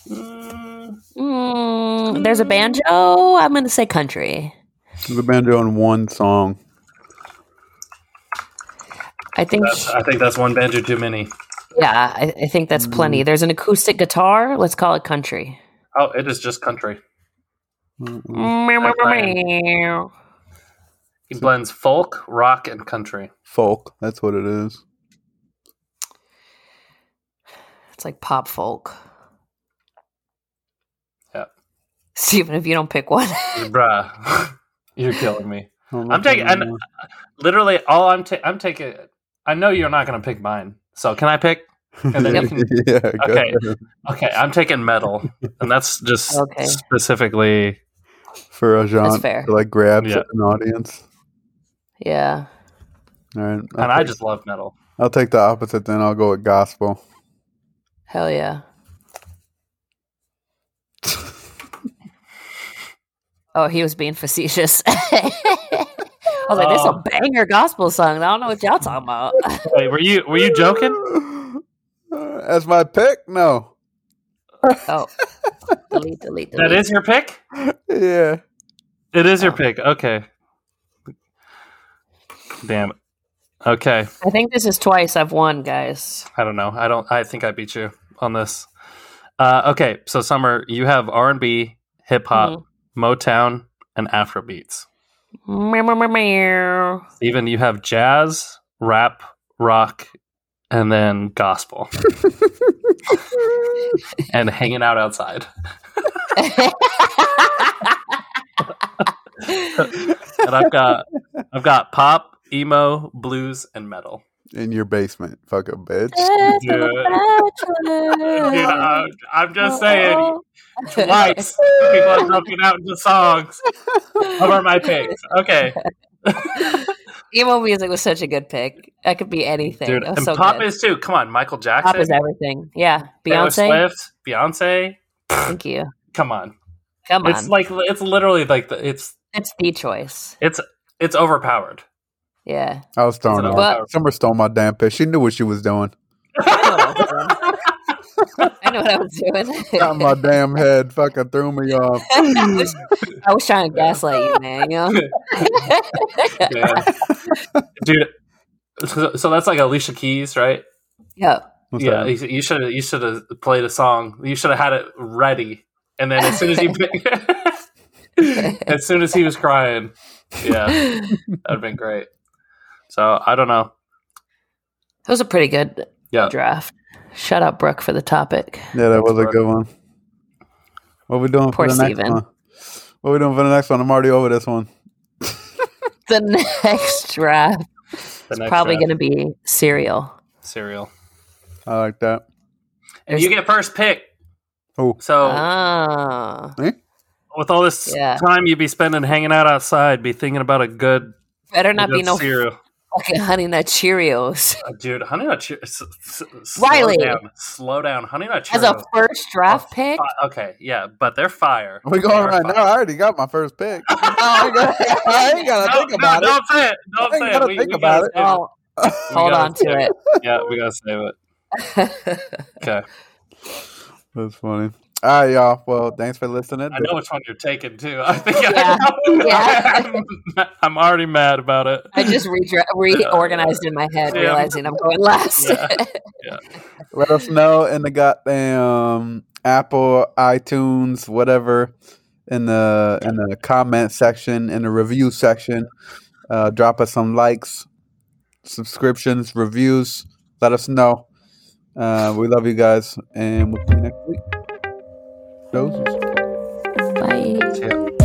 Mm, Mm, there's a banjo. I'm going to say country. The banjo in one song. I think, that's, I think that's one banjo too many. yeah, I, I think that's plenty. Mm. There's an acoustic guitar. Let's call it country. Oh, it is just country. Mm-mm. He blends folk, rock, and country. Folk, that's what it is. It's like pop folk. Yeah. Steven, if you don't pick one. Bruh, [laughs] you're killing me. Oh I'm I'm taking- and- Literally, all I'm ta- I'm taking. I know you're not going to pick mine. So can I pick? And then [laughs] you can. yeah, okay. Ahead. Okay. I'm taking metal, and that's just okay. specifically for a genre to like grabs yeah. an audience. Yeah. All right. I'll and take, I just love metal. I'll take the opposite. Then I'll go with gospel. Hell yeah. [laughs] oh, he was being facetious. [laughs] I was like, "This is a Oh. banger gospel song. I don't know what y'all talking about." [laughs] Wait, were you were you joking? [laughs] That's my pick. No. oh, delete, [laughs] delete, delete. That is your pick. Yeah. It is your Oh. pick. Okay. Damn it. Okay. I think this is twice I've won, guys. I don't know. I don't. I think I beat you on this. Uh, okay, so Summer, you have R and B, hip hop, Mm-hmm. Motown, and Afro beats. Even you have jazz, rap, rock, and then gospel, [laughs] and hanging out outside. [laughs] And I've got I've got pop, emo, blues, and metal. In your basement, fucking bitch. Dude. Dude, I'm just saying. Twice, people are broken out into songs. Over my picks. Okay, [laughs] Emo music was such a good pick. That could be anything. dude, It was and so pop good. is too. Come on, Michael Jackson, pop is everything. Yeah, Taylor Beyonce. Swift, Beyonce. Thank you. Come on, Come on, it's like it's literally like the, it's it's the choice. it's it's overpowered. Yeah. I was throwing It's off. But- Summer stole my damn pick. She knew what she was doing. [laughs] I know what I was doing. Got my damn head. Fucking threw me off. [laughs] I, was, I was trying to gaslight you, man. You know? Yeah. dude. So, so that's like Alicia Keys, right? Yep. What's yeah, that? you should have you should have played a song. You should have had it ready, and then as soon as he [laughs] as soon as he was crying, yeah, that'd have been great. So I don't know. That was a pretty good Yeah. draft. Shut up, Brooke, for the topic. Yeah, that was a Right. good one. What we doing Poor for the next one? What we doing for the next one? I'm already over this one. [laughs] The next draft The is probably going to be cereal. cereal. I like that. And you get first pick. Oh, So Ah, with all this Yeah. time you'd be spending hanging out outside, be thinking about a good, better a not be good no cereal. Fucking Honey Nut Cheerios [laughs] Uh, dude, Honey Nut Cheerios. s- s- slow Riley. down, slow down. Honey Nut Cheerios. as a first draft Oh, pick. fi- okay, yeah, but they're fire. we They going right fire. now. I already got my first pick. [laughs] I ain't gotta, I ain't gotta No, think no, about it. Don't say it. Don't I ain't say gotta it. We, think we about gotta it. Oh, We hold on to save it. Yeah, we gotta save it. [laughs] Okay. That's funny. All right, y'all. Well, thanks for listening. I know which one you're taking too. [laughs] I think Yeah. I know. Yeah. I'm, [laughs] I'm already mad about it. I just redra- [laughs] reorganized in my head, Yeah. realizing I'm going last. Yeah. Let us know in the goddamn Apple, iTunes, whatever, in the in the comment section, in the review section. Uh, drop us some likes, subscriptions, reviews. Let us know. Uh, we love you guys, and we'll see you next week. Doses. Bye. Yeah.